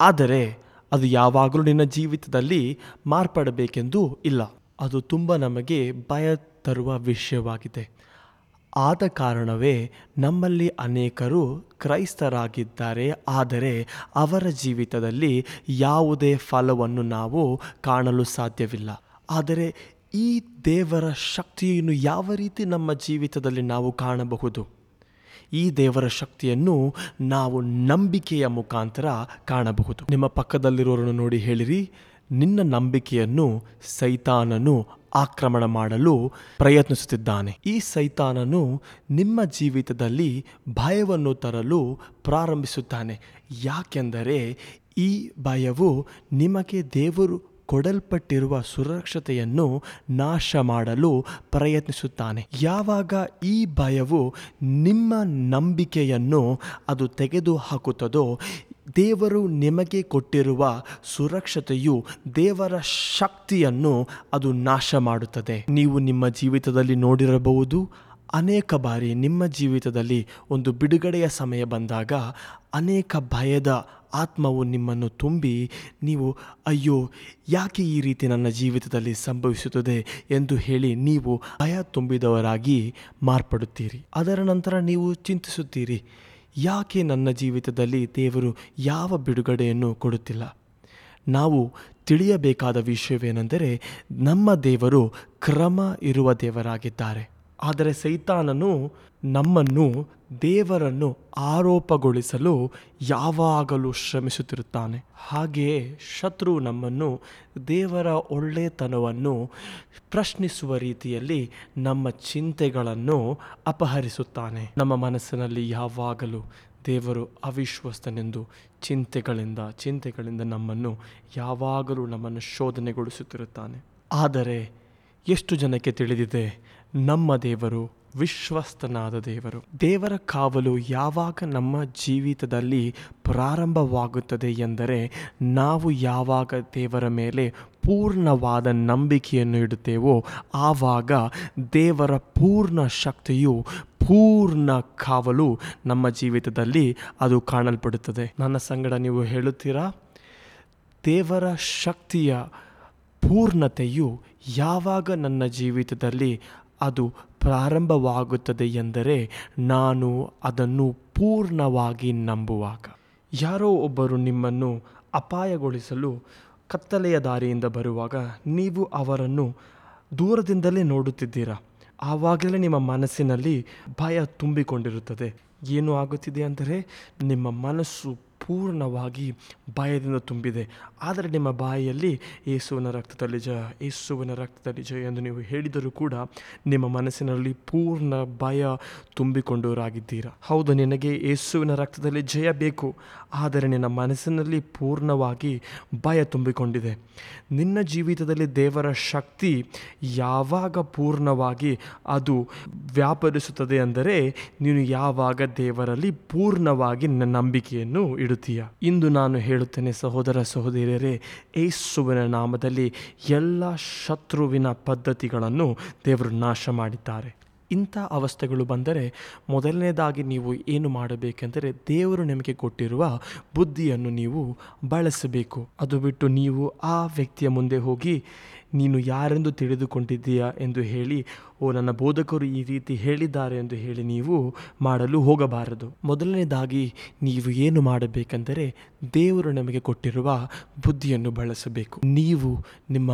ಆದರೆ ಅದು ಯಾವಾಗಲೂ ನಿನ್ನ ಜೀವಿತದಲ್ಲಿ ಮಾರ್ಪಡಬೇಕೆಂದು ಇಲ್ಲ. ಅದು ತುಂಬ ನಮಗೆ ಭಯ ತರುವ ವಿಷಯವಾಗಿದೆ. ಆದ ಕಾರಣವೇ ನಮ್ಮಲ್ಲಿ ಅನೇಕರು ಕ್ರೈಸ್ತರಾಗಿದ್ದಾರೆ. ಆದರೆ ಅವರ ಜೀವಿತದಲ್ಲಿ ಯಾವುದೇ ಫಲವನ್ನು ನಾವು ಕಾಣಲು ಸಾಧ್ಯವಿಲ್ಲ. ಆದರೆ ಈ ದೇವರ ಶಕ್ತಿಯನ್ನು ಯಾವ ರೀತಿ ನಮ್ಮ ಜೀವಿತದಲ್ಲಿ ನಾವು ಕಾಣಬಹುದು? ಈ ದೇವರ ಶಕ್ತಿಯನ್ನು ನಾವು ನಂಬಿಕೆಯ ಮುಖಾಂತರ ಕಾಣಬಹುದು. ನಿಮ್ಮ ಪಕ್ಕದಲ್ಲಿರೋರನ್ನು ನೋಡಿ ಹೇಳಿರಿ. ನಿನ್ನ ನಂಬಿಕೆಯನ್ನು ಸೈತಾನನು ಆಕ್ರಮಣ ಮಾಡಲು ಪ್ರಯತ್ನಿಸುತ್ತಿದ್ದಾನೆ. ಈ ಸೈತಾನನು ನಿಮ್ಮ ಜೀವಿತದಲ್ಲಿ ಭಯವನ್ನು ತರಲು ಪ್ರಾರಂಭಿಸುತ್ತಾನೆ. ಯಾಕೆಂದರೆ ಈ ಭಯವು ನಿಮಗೆ ದೇವರು ಕೊಡಲ್ಪಟ್ಟಿರುವ ಸುರಕ್ಷತೆಯನ್ನು ನಾಶ ಮಾಡಲು ಪ್ರಯತ್ನಿಸುತ್ತಾನೆ. ಯಾವಾಗ ಈ ಭಯವು ನಿಮ್ಮ ನಂಬಿಕೆಯನ್ನು ಅದು ತೆಗೆದು ಹಾಕುತ್ತದೋ ದೇವರು ನಿಮಗೆ ಕೊಟ್ಟಿರುವ ಸುರಕ್ಷತೆಯು ದೇವರ ಶಕ್ತಿಯನ್ನು ಅದು ನಾಶ ಮಾಡುತ್ತದೆ. ನೀವು ನಿಮ್ಮ ಜೀವಿತದಲ್ಲಿ ನೋಡಿರಬಹುದು, ಅನೇಕ ಬಾರಿ ನಿಮ್ಮ ಜೀವಿತದಲ್ಲಿ ಒಂದು ಬಿಡುಗಡೆಯ ಸಮಯ ಬಂದಾಗ ಅನೇಕ ಭಯದ ಆತ್ಮವು ನಿಮ್ಮನ್ನು ತುಂಬಿ ನೀವು, ಅಯ್ಯೋ, ಯಾಕೆ ಈ ರೀತಿ ನನ್ನ ಜೀವಿತದಲ್ಲಿ ಸಂಭವಿಸುತ್ತದೆ? ಎಂದು ಹೇಳಿ ನೀವು ಭಯ ತುಂಬಿದವರಾಗಿ ಮಾರ್ಪಡುತ್ತೀರಿ. ಅದರ ನಂತರ ನೀವು ಚಿಂತಿಸುತ್ತೀರಿ. ಯಾಕೆ ನನ್ನ ಜೀವಿತದಲ್ಲಿ ದೇವರು ಯಾವ ಬಿಡುಗಡೆಯನ್ನು ಕೊಡುತ್ತಿಲ್ಲ? ನಾವು ತಿಳಿಯಬೇಕಾದ ವಿಷಯವೇನೆಂದರೆ ನಮ್ಮ ದೇವರು ಕ್ರಮ ಇರುವ ದೇವರಾಗಿದ್ದಾರೆ. ಆದರೆ ಸೈತಾನನು ನಮ್ಮನ್ನು ದೇವರನ್ನು ಆರೋಪಗೊಳಿಸಲು ಯಾವಾಗಲೂ ಶ್ರಮಿಸುತ್ತಿರುತ್ತಾನೆ. ಹಾಗೆಯೇ ಶತ್ರು ನಮ್ಮನ್ನು ದೇವರ ಒಳ್ಳೆತನವನ್ನು ಪ್ರಶ್ನಿಸುವ ರೀತಿಯಲ್ಲಿ ನಮ್ಮ ಚಿಂತೆಗಳನ್ನು ಅಪಹರಿಸುತ್ತಾನೆ. ನಮ್ಮ ಮನಸ್ಸಿನಲ್ಲಿ ಯಾವಾಗಲೂ ದೇವರು ಅವಿಶ್ವಸ್ತನೆಂದು ಚಿಂತೆಗಳಿಂದ ಚಿಂತೆಗಳಿಂದ ನಮ್ಮನ್ನು ಯಾವಾಗಲೂ ನಮ್ಮನ್ನು ಶೋಧನೆಗೊಳಿಸುತ್ತಿರುತ್ತಾನೆ. ಆದರೆ ಎಷ್ಟು ಜನಕ್ಕೆ ತಿಳಿದಿದೆ, ನಮ್ಮ ದೇವರು ವಿಶ್ವಸ್ತನಾದ ದೇವರು. ದೇವರ ಕಾವಲು ಯಾವಾಗ ನಮ್ಮ ಜೀವಿತದಲ್ಲಿ ಪ್ರಾರಂಭವಾಗುತ್ತದೆ ಎಂದರೆ ನಾವು ಯಾವಾಗ ದೇವರ ಮೇಲೆ ಪೂರ್ಣವಾದ ನಂಬಿಕೆಯನ್ನು ಇಡುತ್ತೇವೋ ಆವಾಗ ದೇವರ ಪೂರ್ಣ ಶಕ್ತಿಯು, ಪೂರ್ಣ ಕಾವಲು ನಮ್ಮ ಜೀವಿತದಲ್ಲಿ ಅದು ಕಾಣಲ್ಪಡುತ್ತದೆ. ನನ್ನ ಸಂಗಡ ನೀವು ಹೇಳುತ್ತೀರಾ? ದೇವರ ಶಕ್ತಿಯ ಪೂರ್ಣತೆಯು ಯಾವಾಗ ನನ್ನ ಜೀವಿತದಲ್ಲಿ ಅದು ಪ್ರಾರಂಭವಾಗುತ್ತದೆ ಎಂದರೆ ನಾನು ಅದನ್ನು ಪೂರ್ಣವಾಗಿ ನಂಬುವಾಗ. ಯಾರೋ ಒಬ್ಬರು ನಿಮ್ಮನ್ನು ಅಪಾಯಗೊಳಿಸಲು ಕತ್ತಲೆಯ ದಾರಿಯಿಂದ ಬರುವಾಗ ನೀವು ಅವರನ್ನು ದೂರದಿಂದಲೇ ನೋಡುತ್ತಿದ್ದೀರಾ? ಆವಾಗಲೇ ನಿಮ್ಮ ಮನಸ್ಸಿನಲ್ಲಿ ಭಯ ತುಂಬಿಕೊಂಡಿರುತ್ತದೆ. ಏನು ಆಗುತ್ತಿದೆ ಅಂದರೆ ನಿಮ್ಮ ಮನಸ್ಸು ಪೂರ್ಣವಾಗಿ ಭಯದಿಂದ ತುಂಬಿದೆ. ಆದರೆ ನಿಮ್ಮ ಬಾಯಿಯಲ್ಲಿ ಏಸುವಿನ ರಕ್ತದಲ್ಲಿ ಜಯ ಏಸುವಿನ ರಕ್ತದಲ್ಲಿ ಜಯ ಎಂದು ನೀವು ಹೇಳಿದರೂ ಕೂಡ ನಿಮ್ಮ ಮನಸ್ಸಿನಲ್ಲಿ ಪೂರ್ಣ ಭಯ ತುಂಬಿಕೊಂಡವರಾಗಿದ್ದೀರಾ? ಹೌದು, ನಿನಗೆ ಏಸುವಿನ ರಕ್ತದಲ್ಲಿ ಜಯ ಬೇಕು. ಆದರೆ ನಿನ್ನ ಮನಸ್ಸಿನಲ್ಲಿ ಪೂರ್ಣವಾಗಿ ಭಯ ತುಂಬಿಕೊಂಡಿದೆ. ನಿನ್ನ ಜೀವಿತದಲ್ಲಿ ದೇವರ ಶಕ್ತಿ ಯಾವಾಗ ಪೂರ್ಣವಾಗಿ ಅದು ವ್ಯಾಪರಿಸುತ್ತದೆ ಅಂದರೆ ನೀನು ಯಾವಾಗ ದೇವರಲ್ಲಿ ಪೂರ್ಣವಾಗಿ ನಿನ್ನ ನಂಬಿಕೆಯನ್ನು ಇಂದು ನಾನು ಹೇಳುತ್ತೇನೆ, ಸಹೋದರ ಸಹೋದರಿಯರೇ ಏಸುವಿನ ನಾಮದಲ್ಲಿ ಎಲ್ಲ ಶತ್ರುವಿನ ಪದ್ಧತಿಗಳನ್ನು ದೇವರು ನಾಶ ಮಾಡಿದ್ದಾರೆ ಇಂಥ ಅವಸ್ಥೆಗಳು ಬಂದರೆ ಮೊದಲನೇದಾಗಿ ನೀವು ಏನು ಮಾಡಬೇಕೆಂದರೆ ದೇವರು ನಿಮಗೆ ಕೊಟ್ಟಿರುವ ಬುದ್ಧಿಯನ್ನು ನೀವು ಬಳಸಬೇಕು. ಅದು ಬಿಟ್ಟು ನೀವು ಆ ವ್ಯಕ್ತಿಯ ಮುಂದೆ ಹೋಗಿ ನೀನು ಯಾರೆಂದು ತಿಳಿದುಕೊಂಡಿದ್ದೀಯಾ ಎಂದು ಹೇಳಿ, ಓ ನನ್ನ ಬೋಧಕರು ಈ ರೀತಿ ಹೇಳಿದ್ದಾರೆ ಎಂದು ಹೇಳಿ ನೀವು ಮಾಡಲು ಹೋಗಬಾರದು. ಮೊದಲನೇದಾಗಿ, ನೀವು ಏನು ಮಾಡಬೇಕೆಂದರೆ ದೇವರು ನಮಗೆ ಕೊಟ್ಟಿರುವ ಬುದ್ಧಿಯನ್ನು ಬಳಸಬೇಕು. ನೀವು ನಿಮ್ಮ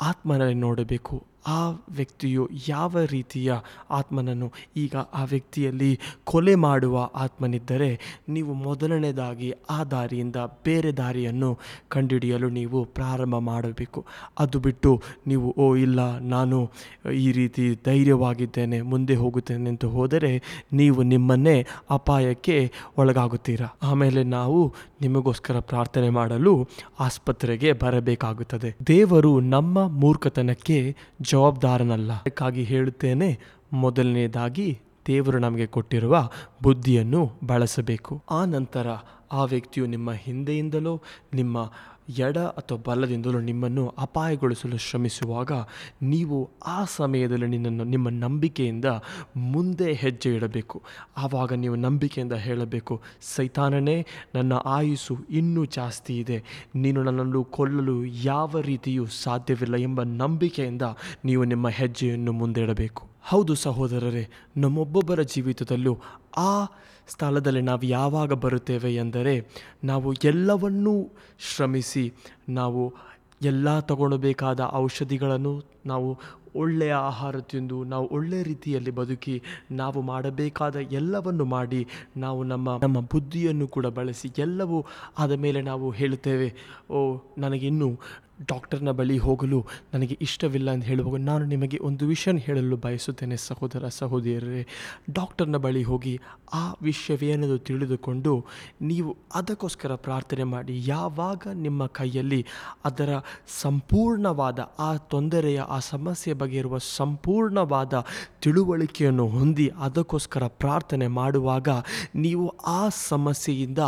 ಆತ್ಮನಲ್ಲಿ ನೋಡಬೇಕು. ಆ ವ್ಯಕ್ತಿಯು ಯಾವ ರೀತಿಯ ಆತ್ಮನನ್ನು ಈಗ ಆ ವ್ಯಕ್ತಿಯಲ್ಲಿ ಕೊಲೆ ಮಾಡುವ ಆತ್ಮನಿದ್ದರೆ ನೀವು ಮೊದಲನೇದಾಗಿ ಆ ದಾರಿಯಿಂದ ಬೇರೆ ದಾರಿಯನ್ನು ಕಂಡುಹಿಡಿಯಲು ನೀವು ಪ್ರಾರಂಭ ಮಾಡಬೇಕು. ಅದು ಬಿಟ್ಟು ನೀವು, ಓ, ಇಲ್ಲ, ನಾನು ಈ ರೀತಿ ಧೈರ್ಯವಾಗಿದ್ದೇನೆ, ಮುಂದೆ ಹೋಗುತ್ತೇನೆ ಅಂತ ಹೋದರೆ ನೀವು ನಿಮ್ಮನ್ನೇ ಅಪಾಯಕ್ಕೆ ಒಳಗಾಗುತ್ತೀರಾ? ಆಮೇಲೆ ನಾವು ನಿಮಗೋಸ್ಕರ ಪ್ರಾರ್ಥನೆ ಮಾಡಲು ಆಸ್ಪತ್ರೆಗೆ ಬರಬೇಕಾಗುತ್ತದೆ. ದೇವರು ನಮ್ಮ ಮೂರ್ಖತನಕ್ಕೆ ಜವಾಬ್ದಾರನಲ್ಲ. ಅದಕ್ಕಾಗಿ ಹೇಳುತ್ತೇನೆ, ಮೊದಲನೇದಾಗಿ ದೇವರು ನಮಗೆ ಕೊಟ್ಟಿರುವ ಬುದ್ಧಿಯನ್ನು ಬಳಸಬೇಕು. ಆ ನಂತರ ಆ ವ್ಯಕ್ತಿಯು ನಿಮ್ಮ ಹಿಂದೆಯಿಂದಲೋ, ನಿಮ್ಮ ಎಡ ಅಥವಾ ಬಲದಿಂದಲೂ ನಿಮ್ಮನ್ನು ಅಪಾಯಗೊಳಿಸಲು ಶ್ರಮಿಸುವಾಗ ನೀವು ಆ ಸಮಯದಲ್ಲಿ ನಿನ್ನನ್ನು, ನಿಮ್ಮ ನಂಬಿಕೆಯಿಂದ ಮುಂದೆ ಹೆಜ್ಜೆ ಇಡಬೇಕು. ಆವಾಗ ನೀವು ನಂಬಿಕೆಯಿಂದ ಹೇಳಬೇಕು, ಸೈತಾನನೇ, ನನ್ನ ಆಯುಸ್ಸು ಇನ್ನೂ ಜಾಸ್ತಿ ಇದೆ. ನೀನು ನನ್ನನ್ನು ಕೊಲ್ಲಲು ಯಾವ ರೀತಿಯೂ ಸಾಧ್ಯವಿಲ್ಲ ಎಂಬ ನಂಬಿಕೆಯಿಂದ ನೀವು ನಿಮ್ಮ ಹೆಜ್ಜೆಯನ್ನು ಮುಂದೆ ಇಡಬೇಕು. ಹೌದು ಸಹೋದರರೇ, ನಮ್ಮೊಬ್ಬೊಬ್ಬರ ಜೀವಿತದಲ್ಲೂ ಆ ಸ್ಥಳದಲ್ಲಿ ನಾವು ಯಾವಾಗ ಬರುತ್ತೇವೆ ಎಂದರೆ ನಾವು ಎಲ್ಲವನ್ನೂ ಶ್ರಮಿಸಿ ನಾವು ಎಲ್ಲ ತಗೊಳ್ಬೇಕಾದ ಔಷಧಿಗಳನ್ನು ನಾವು ಒಳ್ಳೆಯ ಆಹಾರ ತಿಂದು ನಾವು ಒಳ್ಳೆಯ ರೀತಿಯಲ್ಲಿ ಬದುಕಿ ನಾವು ಮಾಡಬೇಕಾದ ಎಲ್ಲವನ್ನು ಮಾಡಿ ನಾವು ನಮ್ಮ ನಮ್ಮ ಬುದ್ಧಿಯನ್ನು ಕೂಡ ಬಳಸಿ ಎಲ್ಲವೂ ಆದ ಮೇಲೆ ನಾವು ಹೇಳುತ್ತೇವೆ ಓ, ನನಗಿನ್ನೂ ಡಾಕ್ಟರ್ನ ಬಳಿ ಹೋಗಲು ನನಗೆ ಇಷ್ಟವಿಲ್ಲ ಎಂದು ಹೇಳುವಾಗ ನಾನು ನಿಮಗೆ ಒಂದು ವಿಷಯ ಹೇಳಲು ಬಯಸುತ್ತೇನೆ, ಸಹೋದರ, ಸಹೋದರಿಯರೇ. ಡಾಕ್ಟರ್ನ ಬಳಿ ಹೋಗಿ ಆ ವಿಷಯವೇನೆಂದು ತಿಳಿದುಕೊಂಡು ನೀವು ಅದಕ್ಕೋಸ್ಕರ ಪ್ರಾರ್ಥನೆ ಮಾಡಿ, ಯಾವಾಗ ನಿಮ್ಮ ಕೈಯಲ್ಲಿ ಅದರ ಸಂಪೂರ್ಣವಾದ ಆ ತೊಂದರೆಯ, ಆ ಸಮಸ್ಯೆ ಬಗ್ಗೆ ಇರುವ ಸಂಪೂರ್ಣವಾದ ತಿಳುವಳಿಕೆಯನ್ನು ಹೊಂದಿ ಅದಕ್ಕೋಸ್ಕರ ಪ್ರಾರ್ಥನೆ ಮಾಡುವಾಗ ನೀವು ಆ ಸಮಸ್ಯೆಯಿಂದ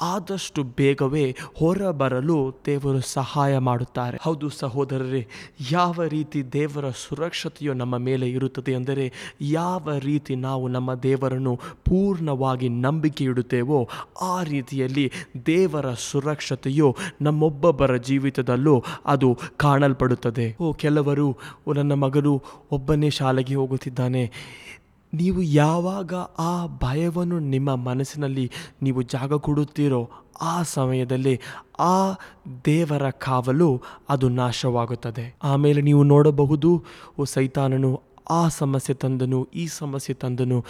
ಆದಷ್ಟು ಬೇಗವೇ ಹೊರಬರಲು ದೇವರು ಸಹಾಯ ಮಾಡುತ್ತಾರೆ ಹೌದು ಸಹೋದರರೇ ಯಾವ ರೀತಿ ದೇವರ ಸುರಕ್ಷತೆಯು ನಮ್ಮ ಮೇಲೆ ಇರುತ್ತದೆ ಅಂದರೆ ಯಾವ ರೀತಿ ನಾವು ನಮ್ಮ ದೇವರನ್ನು ಪೂರ್ಣವಾಗಿ ನಂಬಿಕೆ ಇಡುತ್ತೇವೋ ಆ ರೀತಿಯಲ್ಲಿ ದೇವರ ಸುರಕ್ಷತೆಯು ನಮ್ಮೊಬ್ಬೊಬ್ಬರ ಜೀವಿತದಲ್ಲೂ ಅದು ಕಾಣಲ್ಪಡುತ್ತದೆ. ಓ ಕೆಲವರು "ಓ, ನನ್ನ ಮಗನು ಒಬ್ಬನೇ ಶಾಲೆಗೆ ಹೋಗುತ್ತಿದ್ದಾನೆ. ನೀವು ಯಾವಾಗ ಆ ಭಯವನ್ನು ನಿಮ್ಮ ಮನಸ್ಸಿನಲ್ಲಿ ನೀವು ಜಾಗ ಕೊಡುತ್ತೀರೋ ಆ ಸಮಯದಲ್ಲಿ ಆ ದೇವರ ಕಾವಲು ಅದು ನಾಶವಾಗುತ್ತದೆ. ಆಮೇಲೆ ನೀವು ನೋಡಬಹುದು, ಓ ಸೈತಾನನು, ಆ ಸಮಸ್ಯೆ ತಂದನು, ಈ ಸಮಸ್ಯೆ ತಂದನು,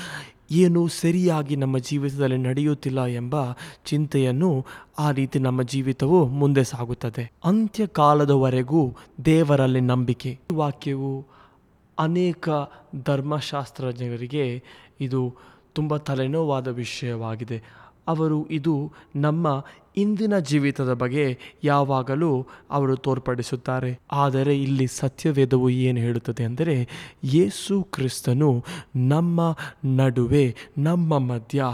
ಏನು ಸರಿಯಾಗಿ ನಮ್ಮ ಜೀವಿತದಲ್ಲಿ ನಡೆಯುತ್ತಿಲ್ಲ ಎಂಬ ಚಿಂತೆಯನ್ನು ಆ ರೀತಿ ನಮ್ಮ ಜೀವಿತವು ಮುಂದೆ ಸಾಗುತ್ತದೆ. ಅಂತ್ಯಕಾಲದವರೆಗೂ ದೇವರಲ್ಲಿ ನಂಬಿಕೆ. ವಾಕ್ಯವು ಅನೇಕ ಧರ್ಮಶಾಸ್ತ್ರಜ್ಞರಿಗೆ ಇದು ತುಂಬ ತಲೆನೋವಾದ ವಿಷಯವಾಗಿದೆ. ಅವರು ಇದು ನಮ್ಮ ಇಂದಿನ ಜೀವಿತದ ಬಗ್ಗೆ ಯಾವಾಗಲೂ ಅವರು ತೋರ್ಪಡಿಸುತ್ತಾರೆ. ಆದರೆ ಇಲ್ಲಿ ಸತ್ಯವೇದವು ಏನು ಹೇಳುತ್ತದೆ ಅಂದರೆ, ಯೇಸು ಕ್ರಿಸ್ತನು ನಮ್ಮ ನಡುವೆ, ನಮ್ಮ ಮಧ್ಯ,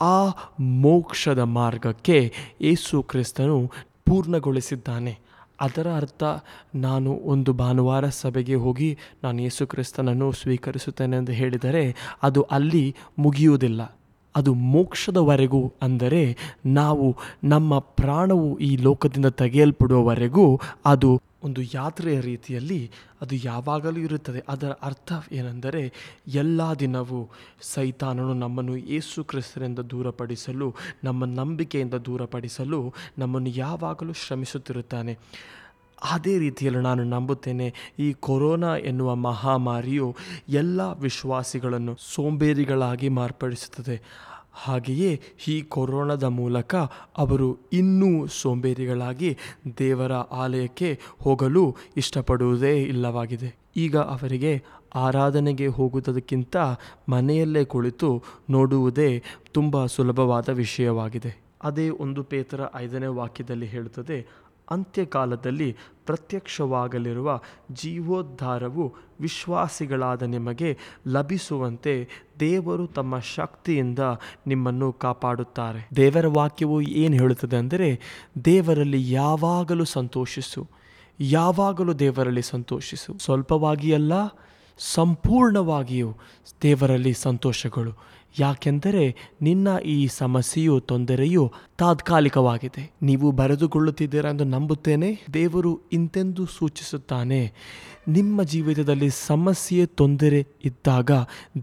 ಆ ಮೋಕ್ಷದ ಮಾರ್ಗಕ್ಕೆ ಯೇಸು ಕ್ರಿಸ್ತನು ಪೂರ್ಣಗೊಳಿಸಿದ್ದಾನೆ. ಅದರ ಅರ್ಥ ನಾನು ಒಂದು ಭಾನುವಾರ ಸಭೆಗೆ ಹೋಗಿ ನಾನು ಯೇಸು ಕ್ರಿಸ್ತನನ್ನು ಸ್ವೀಕರಿಸುತ್ತೇನೆ ಎಂದು ಹೇಳಿದರೆ ಅದು ಅಲ್ಲಿ ಮುಗಿಯುವುದಿಲ್ಲ. ಅದು ಮೋಕ್ಷದವರೆಗೂ ಅಂದರೆ ನಾವು ನಮ್ಮ ಪ್ರಾಣವು ಈ ಲೋಕದಿಂದ ತೆಗೆಯಲ್ಪಡುವವರೆಗೂ ಅದು ಒಂದು ಯಾತ್ರೆಯ ರೀತಿಯಲ್ಲಿ ಅದು ಯಾವಾಗಲೂ ಇರುತ್ತದೆ. ಅದರ ಅರ್ಥ ಏನೆಂದರೆ, ಎಲ್ಲ ದಿನವೂ ಸೈತಾನನು ನಮ್ಮನ್ನು ಯೇಸು ಕ್ರಿಸ್ತರಿಂದ ದೂರಪಡಿಸಲು, ನಮ್ಮ ನಂಬಿಕೆಯಿಂದ ದೂರಪಡಿಸಲು ನಮ್ಮನ್ನು ಯಾವಾಗಲೂ ಶ್ರಮಿಸುತ್ತಿರುತ್ತಾನೆ. ಅದೇ ರೀತಿಯಲ್ಲಿ ನಾನು ನಂಬುತ್ತೇನೆ, ಈ ಕೊರೋನಾ ಎನ್ನುವ ಮಹಾಮಾರಿಯು ಎಲ್ಲ ವಿಶ್ವಾಸಿಗಳನ್ನು ಸೋಂಬೇರಿಗಳಾಗಿ ಮಾರ್ಪಡಿಸುತ್ತದೆ. ಹಾಗೆಯೇ ಈ ಕೊರೋನಾದ ಮೂಲಕ ಅವರು ಇನ್ನೂ ಸೋಂಬೇರಿಗಳಾಗಿ ದೇವರ ಆಲಯಕ್ಕೆ ಹೋಗಲು ಇಷ್ಟಪಡುವುದೇ ಇಲ್ಲವಾಗಿದೆ. ಈಗ ಅವರಿಗೆ ಆರಾಧನೆಗೆ ಹೋಗುವುದಕ್ಕಿಂತ ಮನೆಯಲ್ಲೇ ಕುಳಿತು ನೋಡುವುದೇ ತುಂಬ ಸುಲಭವಾದ ವಿಷಯವಾಗಿದೆ. ಅದೇ ಒಂದು ಪೇತರ ಐದನೇ ವಾಕ್ಯದಲ್ಲಿ ಹೇಳುತ್ತದೆ ಅಂತ್ಯಕಾಲದಲ್ಲಿ ಪ್ರತ್ಯಕ್ಷವಾಗಲಿರುವ ಜೀವೋದ್ಧಾರವು ವಿಶ್ವಾಸಿಗಳಾದ ನಿಮಗೆ ಲಭಿಸುವಂತೆ ದೇವರು ತಮ್ಮ ಶಕ್ತಿಯಿಂದ ನಿಮ್ಮನ್ನು ಕಾಪಾಡುತ್ತಾರೆ. ದೇವರ ವಾಕ್ಯವು ಏನು ಹೇಳುತ್ತದೆ ಅಂದರೆ, ದೇವರಲ್ಲಿ ಯಾವಾಗಲೂ ಸಂತೋಷಿಸು, ಯಾವಾಗಲೂ ದೇವರಲ್ಲಿ ಸಂತೋಷಿಸು. ಸ್ವಲ್ಪವಾಗಿ ಅಲ್ಲ ಸಂಪೂರ್ಣವಾಗಿಯೂ ದೇವರಲ್ಲಿ ಸಂತೋಷಗಳು ಯಾಕೆಂದರೆ ನಿನ್ನ ಈ ಸಮಸ್ಯೆಯು ತೊಂದರೆಯು ತಾತ್ಕಾಲಿಕವಾಗಿದೆ. ನೀವು ಬರೆದುಕೊಳ್ಳುತ್ತಿದ್ದೀರಾ ಎಂದು ನಂಬುತ್ತೇನೆ. ದೇವರು ಇಂತೆಂದು ಸೂಚಿಸುತ್ತಾನೆ. ನಿಮ್ಮ ಜೀವಿತದಲ್ಲಿ ಸಮಸ್ಯೆ, ತೊಂದರೆ ಇದ್ದಾಗ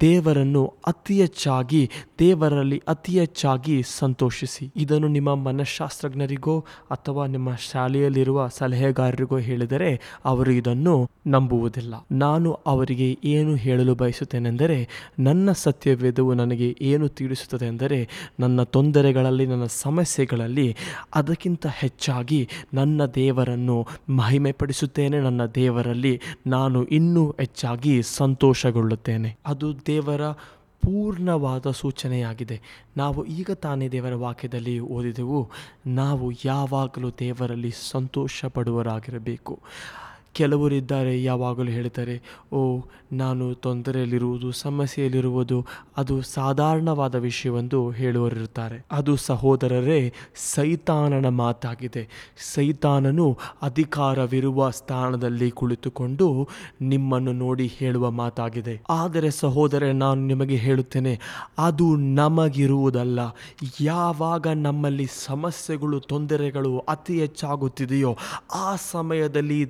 ದೇವರನ್ನು ಅತಿ ಹೆಚ್ಚಾಗಿ ದೇವರಲ್ಲಿ ಅತಿ ಹೆಚ್ಚಾಗಿ ಸಂತೋಷಿಸಿ. ಇದನ್ನು ನಿಮ್ಮ ಮನಃಶಾಸ್ತ್ರಜ್ಞರಿಗೋ ಅಥವಾ ನಿಮ್ಮ ಶಾಲೆಯಲ್ಲಿರುವ ಸಲಹೆಗಾರರಿಗೋ ಹೇಳಿದರೆ ಅವರು ಇದನ್ನು ನಂಬುವುದಿಲ್ಲ. ನಾನು ಅವರಿಗೆ ಏನು ಹೇಳಲು ಬಯಸುತ್ತೇನೆಂದರೆ, ನನ್ನ ಸತ್ಯವೇದವು ನನಗೆ ಏನು ತಿಳಿಸುತ್ತದೆ ಎಂದರೆ, ನನ್ನ ತೊಂದರೆಗಳಲ್ಲಿ, ನನ್ನ ಸಮಸ್ಯೆಗಳಲ್ಲಿ ಅದಕ್ಕಿಂತ ಹೆಚ್ಚಾಗಿ ನನ್ನ ದೇವರನ್ನು ಮಹಿಮೆಪಡಿಸುತ್ತೇನೆ, ನನ್ನ ದೇವರಲ್ಲಿ ನಾನು ಇನ್ನೂ ಹೆಚ್ಚಾಗಿ ಸಂತೋಷಗೊಳ್ಳುತ್ತೇನೆ. ಅದು ದೇವರ ಪೂರ್ಣವಾದ ಸೂಚನೆಯಾಗಿದೆ. ನಾವು ಈಗ ತಾನೇ ದೇವರ ವಾಕ್ಯದಲ್ಲಿ ಓದಿದೆವು, ನಾವು ಯಾವಾಗಲೂ ದೇವರಲ್ಲಿ ಸಂತೋಷ ಪಡುವರಾಗಿರಬೇಕು ಕೆಲವರಿದ್ದಾರೆ ಯಾವಾಗಲೂ ಹೇಳ್ತಾರೆ, ಓ, ನಾನು ತೊಂದರೆಯಲ್ಲಿರುವುದು, ಸಮಸ್ಯೆಯಲ್ಲಿರುವುದು, ಅದು ಸಾಧಾರಣವಾದ ವಿಷಯವೆಂದು ಹೇಳುವರಿರುತ್ತಾರೆ ಅದು ಸಹೋದರರೇ, ಸೈತಾನನ ಮಾತಾಗಿದೆ. ಸೈತಾನನು ಅಧಿಕಾರವಿರುವ ಸ್ಥಾನದಲ್ಲಿ ಕುಳಿತುಕೊಂಡು ನಿಮ್ಮನ್ನು ನೋಡಿ ಹೇಳುವ ಮಾತಾಗಿದೆ. ಆದರೆ ಸಹೋದರ, ನಾನು ನಿಮಗೆ ಹೇಳುತ್ತೇನೆ, ಅದು ನಮಗಿರುವುದಲ್ಲ. ಯಾವಾಗ ನಮ್ಮಲ್ಲಿ ಸಮಸ್ಯೆಗಳು, ತೊಂದರೆಗಳು ಅತಿ ಹೆಚ್ಚಾಗುತ್ತಿದೆಯೋ, ಆ ಸಮಯದಲ್ಲಿ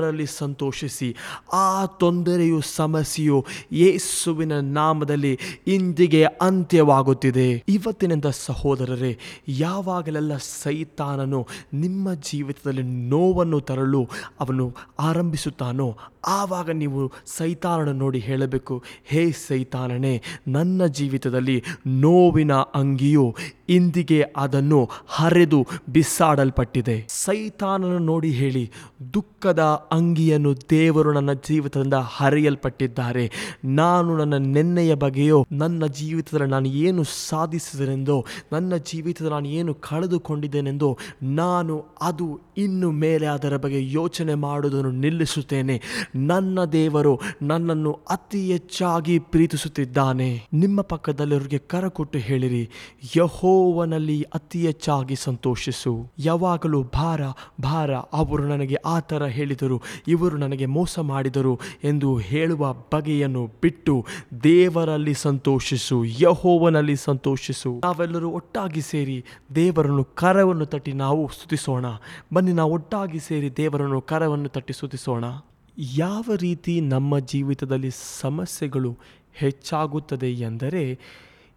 ದೇವರಲ್ಲಿ ಸಂತೋಷಿಸಿ, ಆ ತೊಂದರೆಯು ಸಮಸ್ಯೆಯು ಯೇಸುವಿನ ನಾಮದಲ್ಲಿ ಇಂದಿಗೆ ಅಂತ್ಯವಾಗುತ್ತಿದೆ. ಇವತ್ತಿನಿಂದ ಸಹೋದರರೇ, ಯಾವಾಗಲೆಲ್ಲ ಸೈತಾನನು ನಿಮ್ಮ ಜೀವಿತದಲ್ಲಿ ನೋವನ್ನು ತರಲು ಅವನು ಆರಂಭಿಸುತ್ತಾನೋ ಆವಾಗ ನೀವು ಸೈತಾನನ ನೋಡಿ ಹೇಳಬೇಕು, ಹೇ ಸೈತಾನನೇ, ನನ್ನ ಜೀವಿತದಲ್ಲಿ ನೋವಿನ ಅಂಗಿಯು ಇಂದಿಗೆ ಅದನ್ನು ಹರಿದು ಬಿಸಾಡಲ್ಪಟ್ಟಿದೆ. ಸೈತಾನನ ನೋಡಿ ಹೇಳಿ, ದುಃಖದ ಅಂಗಿಯನ್ನು ದೇವರು ನನ್ನ ಜೀವಿತದಿಂದ ಹರಿಯಲ್ಪಟ್ಟಿದ್ದಾರೆ. ನಾನು ನನ್ನ ನೆನ್ನೆಯ ಬಗೆಯೋ, ನನ್ನ ಜೀವಿತದಲ್ಲಿ ನಾನು ಏನು ಸಾಧಿಸಿದನೆಂದೋ, ನನ್ನ ಜೀವಿತದಲ್ಲಿ ನಾನು ಏನು ಕಳೆದುಕೊಂಡಿದ್ದೇನೆಂದೋ, ನಾನು ಅದು ಇನ್ನು ಮೇಲೆ ಅದರ ಬಗ್ಗೆ ಯೋಚನೆ ಮಾಡುವುದನ್ನು ನಿಲ್ಲಿಸುತ್ತೇನೆ. ನನ್ನ ದೇವರು ನನ್ನನ್ನು ಅತಿ ಹೆಚ್ಚಾಗಿ ಪ್ರೀತಿಸುತ್ತಿದ್ದಾನೆ. ನಿಮ್ಮ ಪಕ್ಕದಲ್ಲಿರೋರಿಗೆ ಕರ ಕೊಟ್ಟು ಹೇಳಿರಿ, ಯಹೋವನಲ್ಲಿ ಅತಿ ಹೆಚ್ಚಾಗಿ ಸಂತೋಷಿಸು. ಯಾವಾಗಲೂ ಭಾರ ಭಾರ, ಅವರು ನನಗೆ ಆ ಥರ ಹೇಳಿದರು, ಇವರು ನನಗೆ ಮೋಸ ಮಾಡಿದರು ಎಂದು ಹೇಳುವ ಬಗೆಯನ್ನು ಬಿಟ್ಟು ದೇವರಲ್ಲಿ ಸಂತೋಷಿಸು, ಯಹೋವನಲ್ಲಿ ಸಂತೋಷಿಸು. ನಾವೆಲ್ಲರೂ ಒಟ್ಟಾಗಿ ಸೇರಿ ದೇವರನ್ನು ಕರವನ್ನು ತಟ್ಟಿ ನಾವು ಸ್ತುತಿಸೋಣ. ಬನ್ನಿ, ನಾವು ಒಟ್ಟಾಗಿ ಸೇರಿ ದೇವರನ್ನು ಕರವನ್ನು ತಟ್ಟಿ ಸ್ತುತಿಸೋಣ. ಯಾವ ರೀತಿ ನಮ್ಮ ಜೀವಿತದಲ್ಲಿ ಸಮಸ್ಯೆಗಳು ಹೆಚ್ಚಾಗುತ್ತದೆ ಎಂದರೆ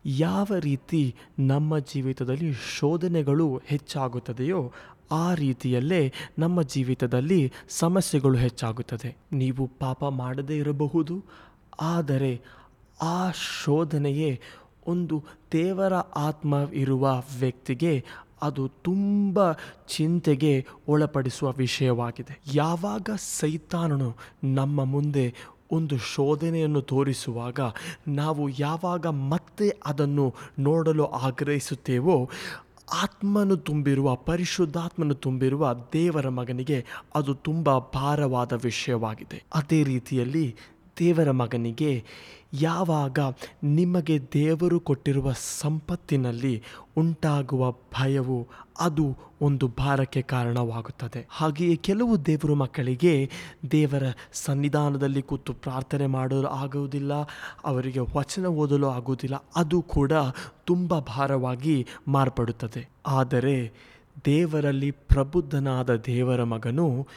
ಯಾವ ರೀತಿ ನಮ್ಮ ಜೀವಿತದಲ್ಲಿ ಶೋಧನೆಗಳು ಹೆಚ್ಚಾಗುತ್ತದೆಯೋ ಆ ರೀತಿಯಲ್ಲೇ ನಮ್ಮ ಜೀವಿತದಲ್ಲಿ ಸಮಸ್ಯೆಗಳು ಹೆಚ್ಚಾಗುತ್ತದೆ. ನೀವು ಪಾಪ ಮಾಡದೇ ಇರಬಹುದು, ಆದರೆ ಆ ಶೋಧನೆಯೇ ಒಂದು ದೇವರ ಆತ್ಮ ಇರುವ ವ್ಯಕ್ತಿಗೆ ಅದು ತುಂಬ ಚಿಂತೆಗೆ ಒಳಪಡಿಸುವ ವಿಷಯವಾಗಿದೆ. ಯಾವಾಗ ಸೈತಾನನು ನಮ್ಮ ಮುಂದೆ ಒಂದು ಶೋಧನೆಯನ್ನು ತೋರಿಸುವಾಗ, ನಾವು ಯಾವಾಗ ಮತ್ತೆ ಅದನ್ನು ನೋಡಲು ಆಗ್ರಹಿಸುತ್ತೇವೋ, ಆತ್ಮನು ತುಂಬಿರುವ, ಪರಿಶುದ್ಧಾತ್ಮನು ತುಂಬಿರುವ ದೇವರ ಮಗನಿಗೆ ಅದು ತುಂಬ ಭಾರವಾದ ವಿಷಯವಾಗಿದೆ. ಅದೇ ರೀತಿಯಲ್ಲಿ ದೇವರ ಮಗನಿಗೆ ಯಾವಾಗ ನಿಮಗೆ ದೇವರು ಕೊಟ್ಟಿರುವ ಸಂಪತ್ತಿನಲ್ಲಿ ಉಂಟಾಗುವ ಭಯವು ಅದು ಒಂದು ಭಾರಕ್ಕೆ ಕಾರಣವಾಗುತ್ತದೆ. ಹಾಗೆಯೇ ಕೆಲವು ದೇವರು ಮಕ್ಕಳಿಗೆ ದೇವರ ಸನ್ನಿಧಾನದಲ್ಲಿ ಕೂತು ಪ್ರಾರ್ಥನೆ ಮಾಡಲು ಆಗುವುದಿಲ್ಲ, ಅವರಿಗೆ ವಚನ ಓದಲು ಆಗುವುದಿಲ್ಲ, ಅದು ಕೂಡ ತುಂಬ ಭಾರವಾಗಿ ಮಾರ್ಪಡುತ್ತದೆ. ಆದರೆ ದೇವರಲ್ಲಿ ಪ್ರಬುದ್ಧನಾದ ದೇವರ ಮಗನು,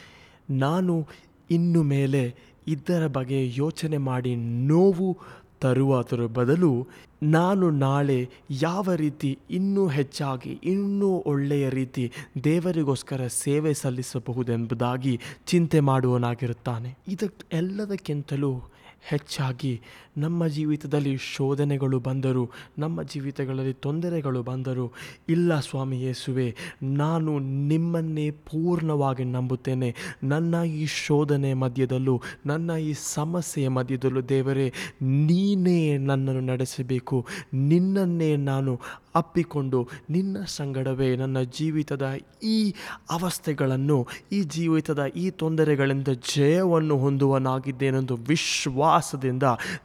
ನಾನು ಇನ್ನು ಮೇಲೆ ಇದರ ಬಗ್ಗೆ ಯೋಚನೆ ಮಾಡಿ ನೋವು ತರುವುದರ ಬದಲು ನಾನು ನಾಳೆ ಯಾವ ರೀತಿ ಇನ್ನೂ ಹೆಚ್ಚಾಗಿ, ಇನ್ನೂ ಒಳ್ಳೆಯ ರೀತಿ ದೇವರಿಗೋಸ್ಕರ ಸೇವೆ ಸಲ್ಲಿಸಬಹುದೆಂಬುದಾಗಿ ಚಿಂತೆ ಮಾಡುವನಾಗಿರುತ್ತಾನೆ. ಇದಕ್ಕೆ ಎಲ್ಲದಕ್ಕಿಂತಲೂ ಹೆಚ್ಚಾಗಿ ನಮ್ಮ ಜೀವಿತದಲ್ಲಿ ಶೋಧನೆಗಳು ಬಂದರು, ನಮ್ಮ ಜೀವಿತಗಳಲ್ಲಿ ತೊಂದರೆಗಳು ಬಂದರು, ಇಲ್ಲ ಸ್ವಾಮಿ ಯೇಸುವೆ, ನಾನು ನಿಮ್ಮನ್ನೇ ಪೂರ್ಣವಾಗಿ ನಂಬುತ್ತೇನೆ. ನನ್ನ ಈ ಶೋಧನೆ ಮಧ್ಯದಲ್ಲೂ, ನನ್ನ ಈ ಸಮಸ್ಯೆಯ ಮಧ್ಯದಲ್ಲೂ ದೇವರೇ, ನೀನೇ ನನ್ನನ್ನು ನಡೆಸಬೇಕು. ನಿನ್ನನ್ನೇ ನಾನು ಅಪ್ಪಿಕೊಂಡು ನಿನ್ನ ಸಂಗಡವೇ ನನ್ನ ಜೀವಿತದ ಈ ಅವಸ್ಥೆಗಳನ್ನು, ಈ ಜೀವಿತದ ಈ ತೊಂದರೆಗಳಿಂದ ಜಯವನ್ನು ಹೊಂದುವನಾಗಿದ್ದೇನೆಂದು ವಿಶ್ವಾಸದಿಂದ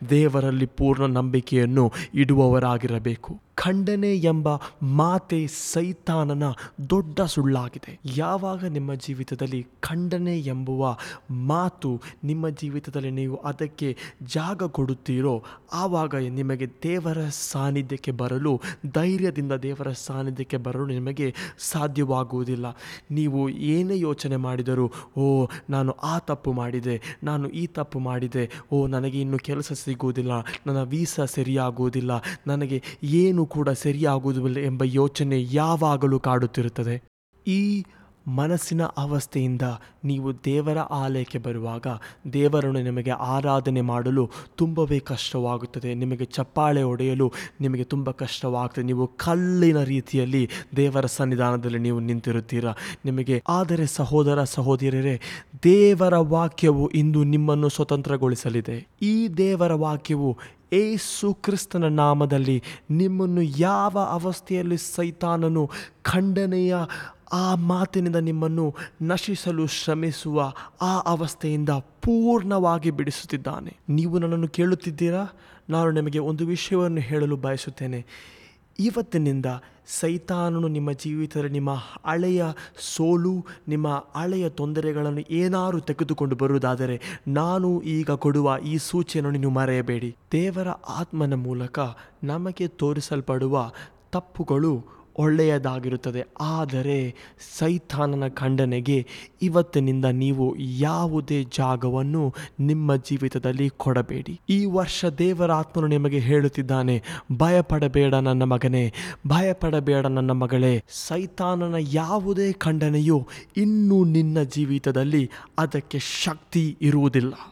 ದೇವರಲ್ಲಿ ಪೂರ್ಣ ನಂಬಿಕೆಯನ್ನು ಇಡುವವರಾಗಿರಬೇಕು. ಖಂಡನೆ ಎಂಬ ಮಾತೆ ಸೈತಾನನ ದೊಡ್ಡ ಸುಳ್ಳಾಗಿದೆ. ಯಾವಾಗ ನಿಮ್ಮ ಜೀವಿತದಲ್ಲಿ ಖಂಡನೆ ಎಂಬುವ ಮಾತು ನಿಮ್ಮ ಜೀವಿತದಲ್ಲಿ ನೀವು ಅದಕ್ಕೆ ಜಾಗ ಕೊಡುತ್ತೀರೋ, ಆವಾಗ ನಿಮಗೆ ದೇವರ ಸಾನ್ನಿಧ್ಯಕ್ಕೆ ಬರಲು, ಧೈರ್ಯದಿಂದ ದೇವರ ಸಾನ್ನಿಧ್ಯಕ್ಕೆ ಬರಲು ನಿಮಗೆ ಸಾಧ್ಯವಾಗುವುದಿಲ್ಲ. ನೀವು ಏನೇ ಯೋಚನೆ ಮಾಡಿದರೂ, ಓ, ನಾನು ಆ ತಪ್ಪು ಮಾಡಿದೆ, ನಾನು ಈ ತಪ್ಪು ಮಾಡಿದೆ, ಓ, ನನಗೆ ಇನ್ನು ಕೆಲಸ ಸಿಗುವುದಿಲ್ಲ, ನನ್ನ ವೀಸಾ ಸರಿಯಾಗುವುದಿಲ್ಲ, ನನಗೆ ಏನು ಕೂಡ ಸರಿಯಾಗುವುದಿಲ್ಲ ಎಂಬ ಯೋಚನೆ ಯಾವಾಗಲೂ ಕಾಡುತ್ತಿರುತ್ತದೆ. ಈ ಮನಸ್ಸಿನ ಅವಸ್ಥೆಯಿಂದ ನೀವು ದೇವರ ಆಲಯಕ್ಕೆ ಬರುವಾಗ ದೇವರನ್ನು ನಿಮಗೆ ಆರಾಧನೆ ಮಾಡಲು ತುಂಬವೇ ಕಷ್ಟವಾಗುತ್ತದೆ. ನಿಮಗೆ ಚಪ್ಪಾಳೆ ಒಡೆಯಲು ನಿಮಗೆ ತುಂಬ ಕಷ್ಟವಾಗುತ್ತದೆ ನೀವು ಕಲ್ಲಿನ ರೀತಿಯಲ್ಲಿ ದೇವರ ಸನ್ನಿಧಾನದಲ್ಲಿ ನೀವು ನಿಂತಿರುತ್ತೀರಾ. ನಿಮಗೆ, ಆದರೆ ಸಹೋದರ, ಸಹೋದರಿಯರೇ, ದೇವರ ವಾಕ್ಯವು ಇಂದು ನಿಮ್ಮನ್ನು ಸ್ವತಂತ್ರಗೊಳಿಸಲಿದೆ. ಈ ದೇವರ ವಾಕ್ಯವು ಏಸು ಕ್ರಿಸ್ತನ ನಾಮದಲ್ಲಿ ನಿಮ್ಮನ್ನು ಯಾವ ಅವಸ್ಥೆಯಲ್ಲಿ ಸೈತಾನನು ಖಂಡನೆಯ ಆ ಮಾತಿನಿಂದ ನಿಮ್ಮನ್ನು ನಶಿಸಲು ಶ್ರಮಿಸುವ ಆ ಅವಸ್ಥೆಯಿಂದ ಪೂರ್ಣವಾಗಿ ಬಿಡಿಸುತ್ತಿದ್ದಾನೆ. ನೀವು ನನ್ನನ್ನು ಕೇಳುತ್ತಿದ್ದೀರಾ? ನಾನು ನಿಮಗೆ ಒಂದು ವಿಷಯವನ್ನು ಹೇಳಲು ಬಯಸುತ್ತೇನೆ. ಇವತ್ತಿನಿಂದ ಸೈತಾನನು ನಿಮ್ಮ ಜೀವಿತದಲ್ಲಿ ನಿಮ್ಮ ಹಳೆಯ ಸೋಲು, ನಿಮ್ಮ ಹಳೆಯ ತೊಂದರೆಗಳನ್ನು ಏನಾರು ತೆಗೆದುಕೊಂಡು ಬರುವುದಾದರೆ ನಾನು ಈಗ ಕೊಡುವ ಈ ಸೂಚನೆಯನ್ನು ನೀವು ಮರೆಯಬೇಡಿ. ದೇವರ ಆತ್ಮನ ಮೂಲಕ ನಮಗೆ ತೋರಿಸಲ್ಪಡುವ ತಪ್ಪುಗಳು ಒಳ್ಳೆಯದಾಗಿರುತ್ತದೆ. ಆದರೆ ಸೈತಾನನ ಖಂಡನೆಗೆ ಇವತ್ತಿನಿಂದ ನೀವು ಯಾವುದೇ ಜಾಗವನ್ನು ನಿಮ್ಮ ಜೀವಿತದಲ್ಲಿ ಕೊಡಬೇಡಿ. ಈ ವರ್ಷ ದೇವರಾತ್ಮನು ನಿಮಗೆ ಹೇಳುತ್ತಿದ್ದಾನೆ, ಭಯಪಡಬೇಡ ನನ್ನ ಮಗನೇ, ಭಯಪಡಬೇಡ ನನ್ನ ಮಗಳೇ. ಸೈತಾನನ ಯಾವುದೇ ಖಂಡನೆಯು ಇನ್ನೂ ನಿನ್ನ ಜೀವಿತದಲ್ಲಿ ಅದಕ್ಕೆ ಶಕ್ತಿ ಇರುವುದಿಲ್ಲ.